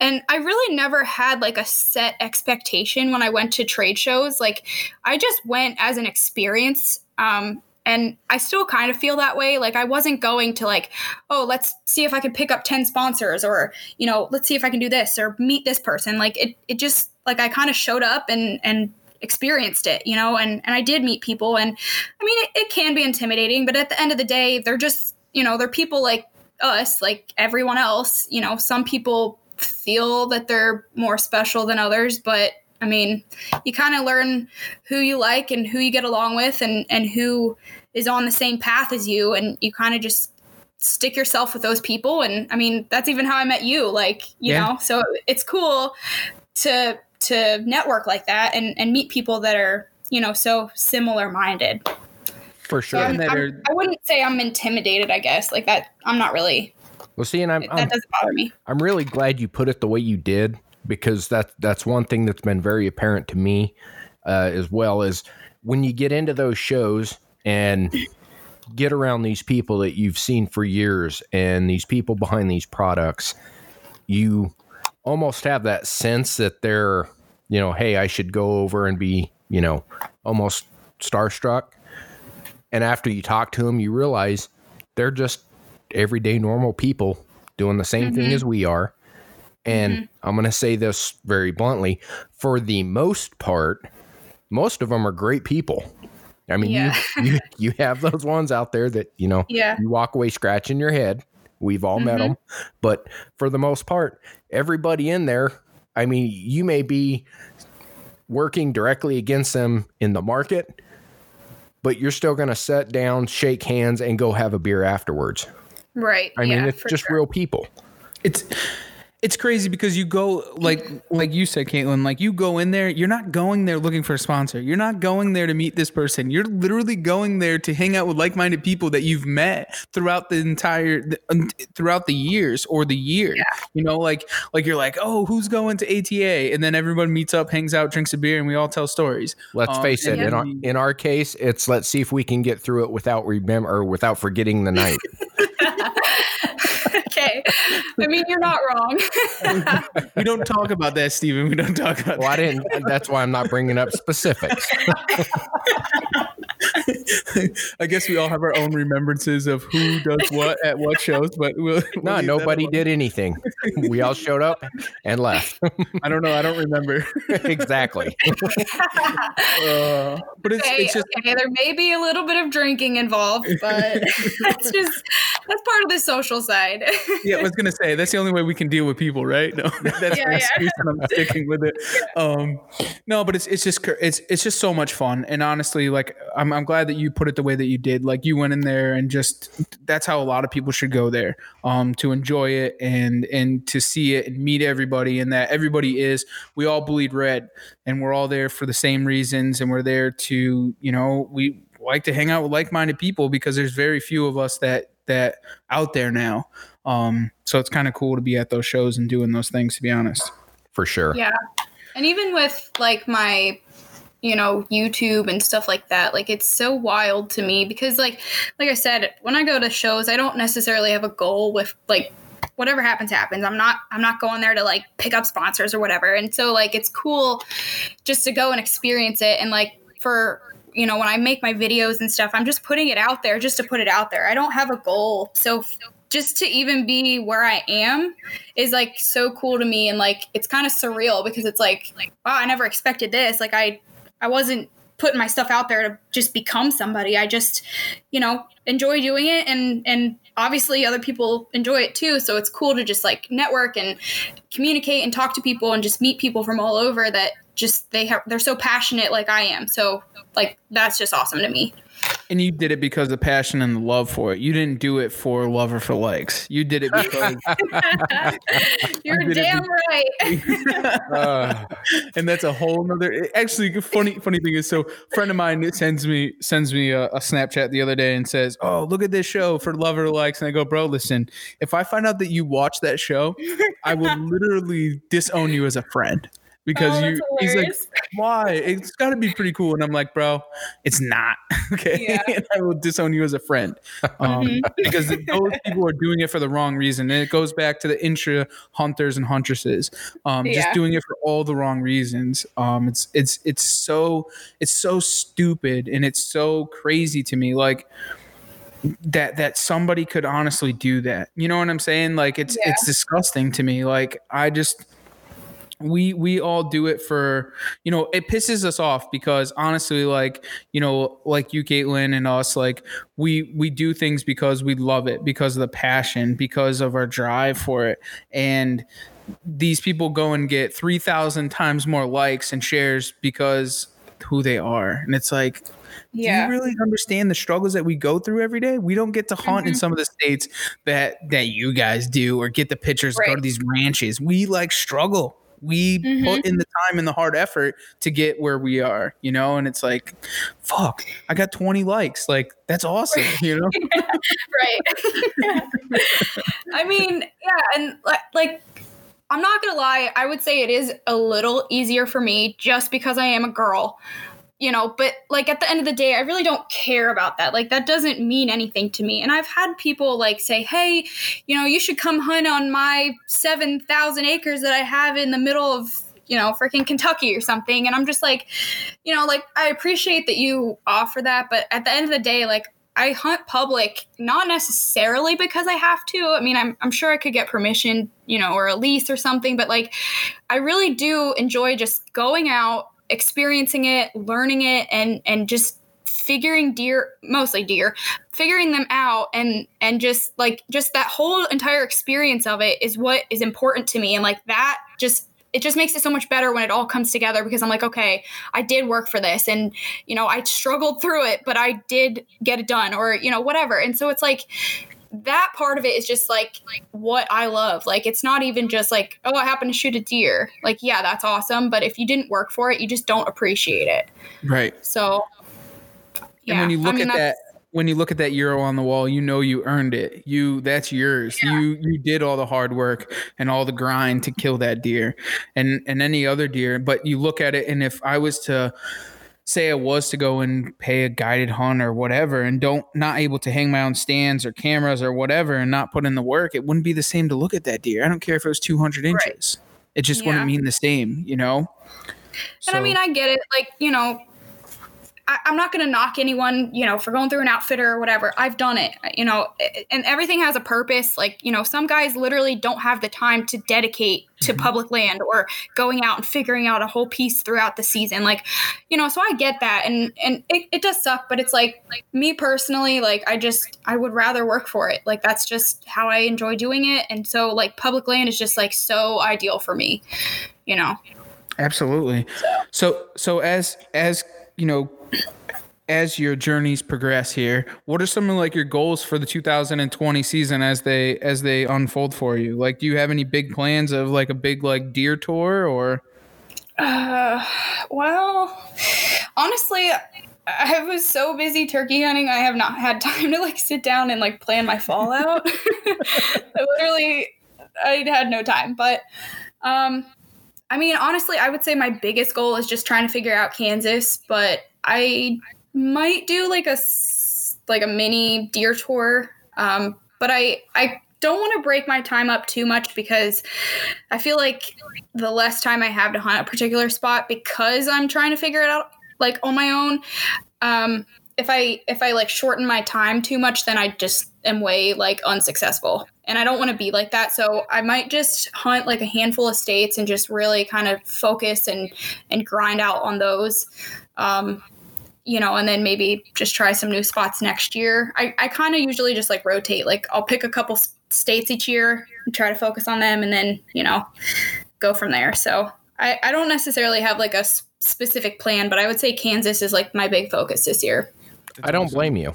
and I really never had like a set expectation when I went to trade shows. Like I just went as an experience. Um, and I still kind of feel that way. Like I wasn't going to like, oh, let's see if I can pick up 10 sponsors or, you know, let's see if I can do this or meet this person. Like it it just like I kind of showed up and and experienced it, you know, and and I did meet people and I mean it, it can be intimidating, but at the end of the day, they're just, you know, they're people like us, like everyone else. You know, some people feel that they're more special than others, but I mean, you kind of learn who you like and who you get along with and and who is on the same path as you and you kind of just stick yourself with those people and I mean, that's even how I met you, like, you Yeah. know. So it's cool to to network like that and and meet people that are, you know, so similar minded. For So sure. Um, I'm, that I'm- are- I wouldn't say I'm intimidated, I guess. Like that I'm not really Well, see, and I'm, that I'm doesn't bother me. I'm really glad you put it the way you did because that that's one thing that's been very apparent to me uh, as well is when you get into those shows and get around these people that you've seen for years and these people behind these products, you almost have that sense that they're, you know, hey, I should go over and be, you know, almost starstruck. And after you talk to them, you realize they're just everyday normal people doing the same thing as we are. And mm-hmm. I'm going to say this very bluntly for the most part, most of them are great people. I mean, Yeah. you, [laughs] you you have those ones out there that, you know, Yeah. you walk away scratching your head. We've all met mm-hmm. them. But for the most part, everybody in there, I mean, you may be working directly against them in the market, but you're still going to sit down, shake hands, and go have a beer afterwards. Right. I mean, yeah, it's just sure. real people. it's it's crazy because you go like like you said kaitlyn like you go in there you're not going there looking for a sponsor you're not going there to meet this person you're literally going there to hang out with like-minded people that you've met throughout the entire throughout the years or the year yeah. you know like like you're like oh who's going to ATA and then everyone meets up hangs out drinks a beer and we all tell stories Let's Um, face it. and In our, in our case, it's let's see if we can get through it without remember or without forgetting the night. [laughs] okay. I mean, you're not wrong. [laughs] we don't talk about that Steven. we don't talk about well, I didn't. That's why I'm not bringing up specifics. [laughs] [laughs] I guess we all have our own remembrances of who does what at what shows, but we'll, we'll [laughs] No, nobody did anything. We all showed up and left. [laughs] I don't know. I don't remember. exactly. Uh, but it's okay, it's just okay, there may be a little bit of drinking involved, but that's just that's part of the social side. yeah. I was gonna say that's the only way we can deal with people, right? No, that's Yeah, my yeah. excuse, I'm sticking with it. Um, no, but it's it's just it's it's just so much fun, and honestly, like I'm I'm glad that you put it the way that you did. Like you went in there and just that's how a lot of people should go there, um, to enjoy it and and to see it and meet everybody, and that everybody is we all bleed red, and we're all there for the same reasons, and we're there to you know we like to hang out with like-minded people because there's very few of us that that out there now. Um, so it's kind of cool to be at those shows and doing those things. To be honest, For sure. yeah. And even with like my you know youtube and stuff like that. Like it's so wild to me because like like i said when i go to shows i don't necessarily have a goal with like whatever happens happens. I'm not i'm not going there to like pick up sponsors or whatever. And so like it's cool just to go and experience it. And like for you know when i make my videos and stuff i'm just putting it out there just to put it out there. I don't have a goal. So just to even be where i am is like so cool to me. And like it's kind of surreal because it's like like wow i never expected this. Like i i wasn't putting my stuff out there to just become somebody. I just you know enjoy doing it and and obviously other people enjoy it too. So it's cool to just like network and communicate and talk to people and just meet people from all over that just they have they're so passionate like i am. So like that's just awesome to me and you did it because of the passion and the love for it. You didn't do it for love or for likes. You did it because, [laughs] you're did damn right Uh, [laughs] and that's a whole nother. Actually, funny funny thing is, so a friend of mine sends me sends me a, a Snapchat the other day and says, "Oh, look at this show for love or likes." And I go, "Bro, listen, if I find out that you watch that show, I will [laughs] literally disown you as a friend." Because Oh, you, he's like, [laughs] why? It's got to be pretty cool. And I'm like, bro, it's not. [laughs] Okay. Yeah. [laughs] and I will disown you as a friend um, Mhm. because those people are doing it for the wrong reason. And it goes back to the intra hunters and huntresses, um, just doing it for all the wrong reasons. Um, it's, it's, it's so, it's so stupid and it's so crazy to me. Like, that that somebody could honestly do that. You know what I'm saying? Like it's Yeah. it's disgusting to me. Like I just we we all do it for you know it pisses us off because honestly like you know like you kaitlyn and us like we we do things because we love it because of the passion because of our drive for it and these people go and get 3000 times more likes and shares because who they are and it's like do Yeah. you really understand the struggles that we go through every day? We don't get to hunt in Mhm. some of the states that that you guys do, or get the pictures, go to these ranches. We like struggle. We Mhm. put in the time and the hard effort to get where we are, you know. And it's like, fuck, I got twenty likes. Like that's awesome, you know. [laughs] right. [laughs] I mean, yeah, and like, like I'm not gonna lie, I would say it is a little easier for me just because I am a girl. You know, but like at the end of the day, I really don't care about that. Like that doesn't mean anything to me. And I've had people like say, "Hey, you know, you should come hunt on my 7,000 acres that I have in the middle of you know, freaking Kentucky or something. And I'm just like, you know, like I appreciate that you offer that, but at the end of the day, like I hunt public not necessarily because I have to. I mean, I'm I'm sure I could get permission, you know, or a lease or something, but like I really do enjoy just going out, experiencing it, learning it and and just figuring deer mostly deer figuring them out and and just like just that whole entire experience of it is what is important to me and like that just it just makes it so much better when it all comes together because I'm like, okay, I did work for this and, you know, I struggled through it, but I did get it done or, you know, whatever. And so it's like, that part of it is just like like what I love. Like it's not even just like, oh, I happen to shoot a deer. Like, yeah, that's awesome. But if you didn't work for it, you just don't appreciate it. Right. So and when you I look mean, at that when you look at that euro on the wall you know you earned it you that's yours you you did all the hard work and all the grind to kill that deer and and any other deer but you look at it and if i was to say i was to go and pay a guided hunt or whatever and don't not able to hang my own stands or cameras or whatever and not put in the work it wouldn't be the same to look at that deer i don't care if it was 200 inches it just Yeah. wouldn't mean the same you know And I mean, I get it. Like, you know, I, I'm not going to knock anyone, you know, for going through an outfitter or whatever. I've done it, you know, and everything has a purpose. Like, you know, some guys literally don't have the time to dedicate to mm-hmm. public land or going out and figuring out a whole piece throughout the season. Like, you know, so I get that. And, and it, it does suck, but it's like, like me personally, like, I just, I would rather work for it. Like, that's just how I enjoy doing it. And so, like, public land is just like so ideal for me, you know? Absolutely. So so as as you know as your journeys progress here, what are some of like your goals for the 2020 season as they as they unfold for you? Like do you have any big plans of like a big like deer tour or Uh, well, honestly, I was so busy turkey hunting, I have not had time to like sit down and like plan my fall out. I [laughs] literally, I had no time. But, um, I mean, honestly, I would say my biggest goal is just trying to figure out Kansas. But I might do like a like a mini deer tour. Um, but I I don't want to break my time up too much because I feel like the less time I have to hunt a particular spot because I'm trying to figure it out like on my own. Um, if I if I like shorten my time too much, then I just am way like unsuccessful, and I don't want to be like that. So I might just hunt like a handful of states and just really kind of focus and and grind out on those. Um, you know, and then maybe just try some new spots next year. I, I kind of usually just like rotate. Like I'll pick a couple states each year and try to focus on them and then, you know, go from there. So I, I don't necessarily have like a specific plan, but I would say Kansas is like my big focus this year. I don't blame you.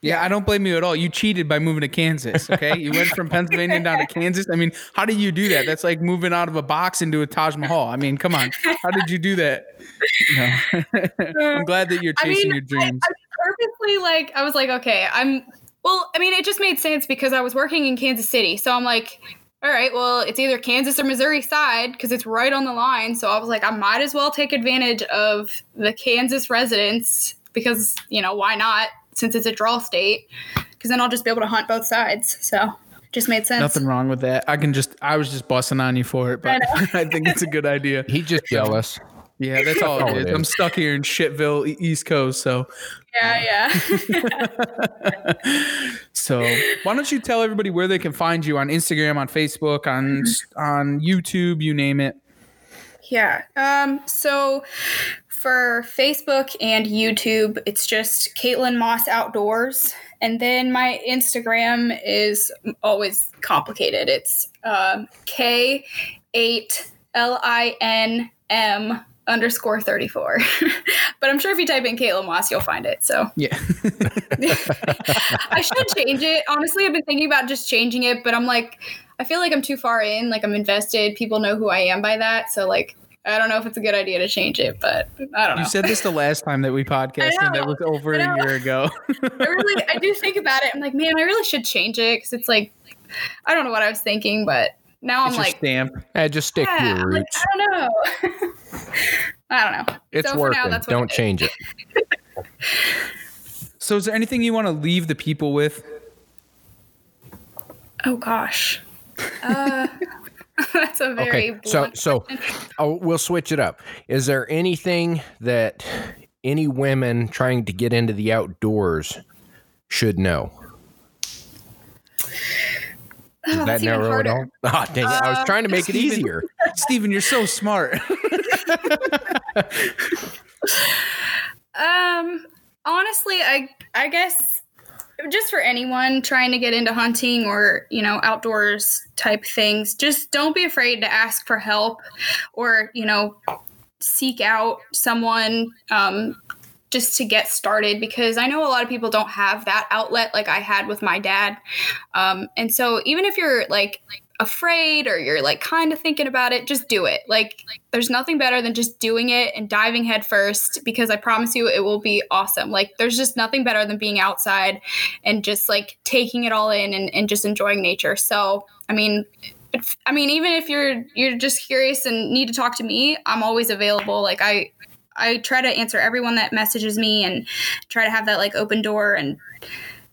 Yeah, I don't blame you at all. You cheated by moving to Kansas. Okay, you went from [laughs] Pennsylvania down to Kansas. I mean, how did you do that? That's like moving out of a box into a Taj Mahal. I mean, come on, how did you do that? No. [laughs] I'm glad that you're I chasing mean, your dreams. I purposely like I was like, okay, I'm well, I mean, it just made sense because I was working in Kansas City. So I'm like, all right, well, it's either Kansas or Missouri side because it's right on the line. So I was like, I might as well take advantage of the Kansas residents because, you know, why not? Since it's a draw state, because then I'll just be able to hunt both sides. So just made sense. Nothing wrong with that. I can just, I was just busting on you for it, but [laughs] I, think it's a good idea. He just jealous. Yeah, that's all it is. I'm stuck here in Shitville, East Coast. So, yeah, yeah. [laughs] so, why don't you tell everybody where they can find you on Instagram, on Facebook, on on YouTube, you name it? Yeah. Um. So, for Facebook and YouTube, it's just Kaitlyn Maus Outdoors. And then my Instagram is always complicated. It's um, K8 L I N M underscore 34. [laughs] but I'm sure if you type in Kaitlyn Maus, you'll find it. So, yeah. [laughs] I should change it. Honestly, I've been thinking about just changing it, but I'm like, I feel like I'm too far in. Like, I'm invested. People know who I am by that. So, like, I don't know if it's a good idea to change it, but I don't know. You said this the last time that we podcasted. That was over a year ago. [laughs] I really, I do think about it. I'm like, man, I really should change it because it's like, I don't know what I was thinking, but now I'm it's like, stamp. Yeah, just stick yeah, to your roots. Like, I don't know. [laughs] I don't know. It's so working. Now, don't change it. [laughs] so, is there anything you want to leave the people with? Oh gosh. Uh, [laughs] that's a very okay. So, so oh, we'll switch it up. Is there anything that any women trying to get into the outdoors should know? Oh, that narrow it all? Oh, [laughs] dang it. I was trying to make it easier. Steven, you're so smart. [laughs] um, honestly, I I guess just for anyone trying to get into hunting or you know outdoors type things, just don't be afraid to ask for help or you know seek out someone um, just to get started because I know a lot of people don't have that outlet like I had with my dad. Um, and so even if you're like afraid or you're like kind of thinking about it, just do it. Like there's nothing better than just doing it and diving headfirst because I promise you it will be awesome. Like there's just nothing better than being outside and just like taking it all in and, and just enjoying nature. So I mean I mean, even if you're you're just curious and need to talk to me, I'm always available. Like I I try to answer everyone that messages me and try to have that like open door and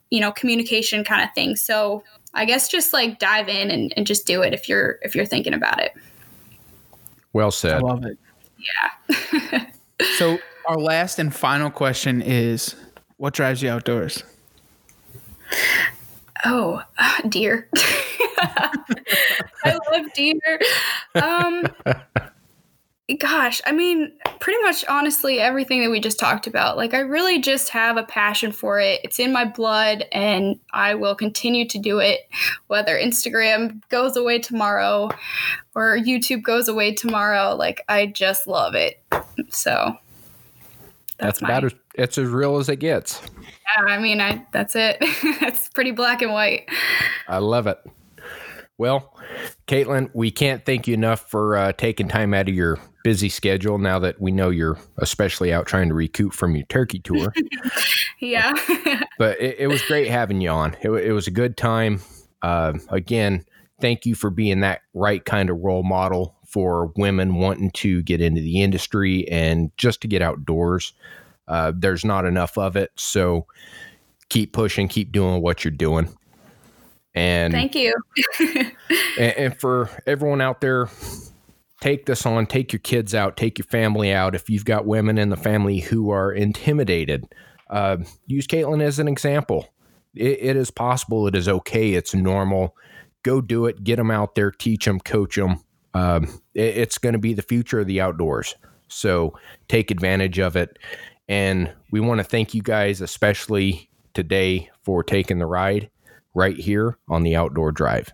you know communication kind of thing. So I guess just like dive in and, and just do it if you're if you're thinking about it. Well said. I love it. Yeah. [laughs] so our last and final question is what drives you outdoors? Oh, uh, [laughs] deer. [laughs] I love deer. Um gosh, I mean, pretty much honestly, everything that we just talked about. Like, I really just have a passion for it. It's in my blood, and I will continue to do it, whether Instagram goes away tomorrow or YouTube goes away tomorrow. Like, I just love it. So that's, that's my, about as it's as real as it gets. Yeah, I mean, I that's it. [laughs] it's pretty black and white. I love it. Well, Kaitlyn, we can't thank you enough for uh, taking time out of your busy schedule now that we know you're especially out trying to recoup from your turkey tour. [laughs] yeah. [laughs] but it, it, was great having you on. It, it was a good time. Uh, again, thank you for being that right kind of role model for women wanting to get into the industry and just to get outdoors. Uh, there's not enough of it. So keep pushing, keep doing what you're doing. And thank you. [laughs] and, and for everyone out there take this on, take your kids out, take your family out. If you've got women in the family who are intimidated, uh, use Kaitlyn as an example. It, it is possible. It is okay. It's normal. Go do it. Get them out there. Teach them. Coach them. Um, it, it's going to be the future of the outdoors. So take advantage of it. And we want to thank you guys, especially today, for taking the ride right here on the Outdoor Drive.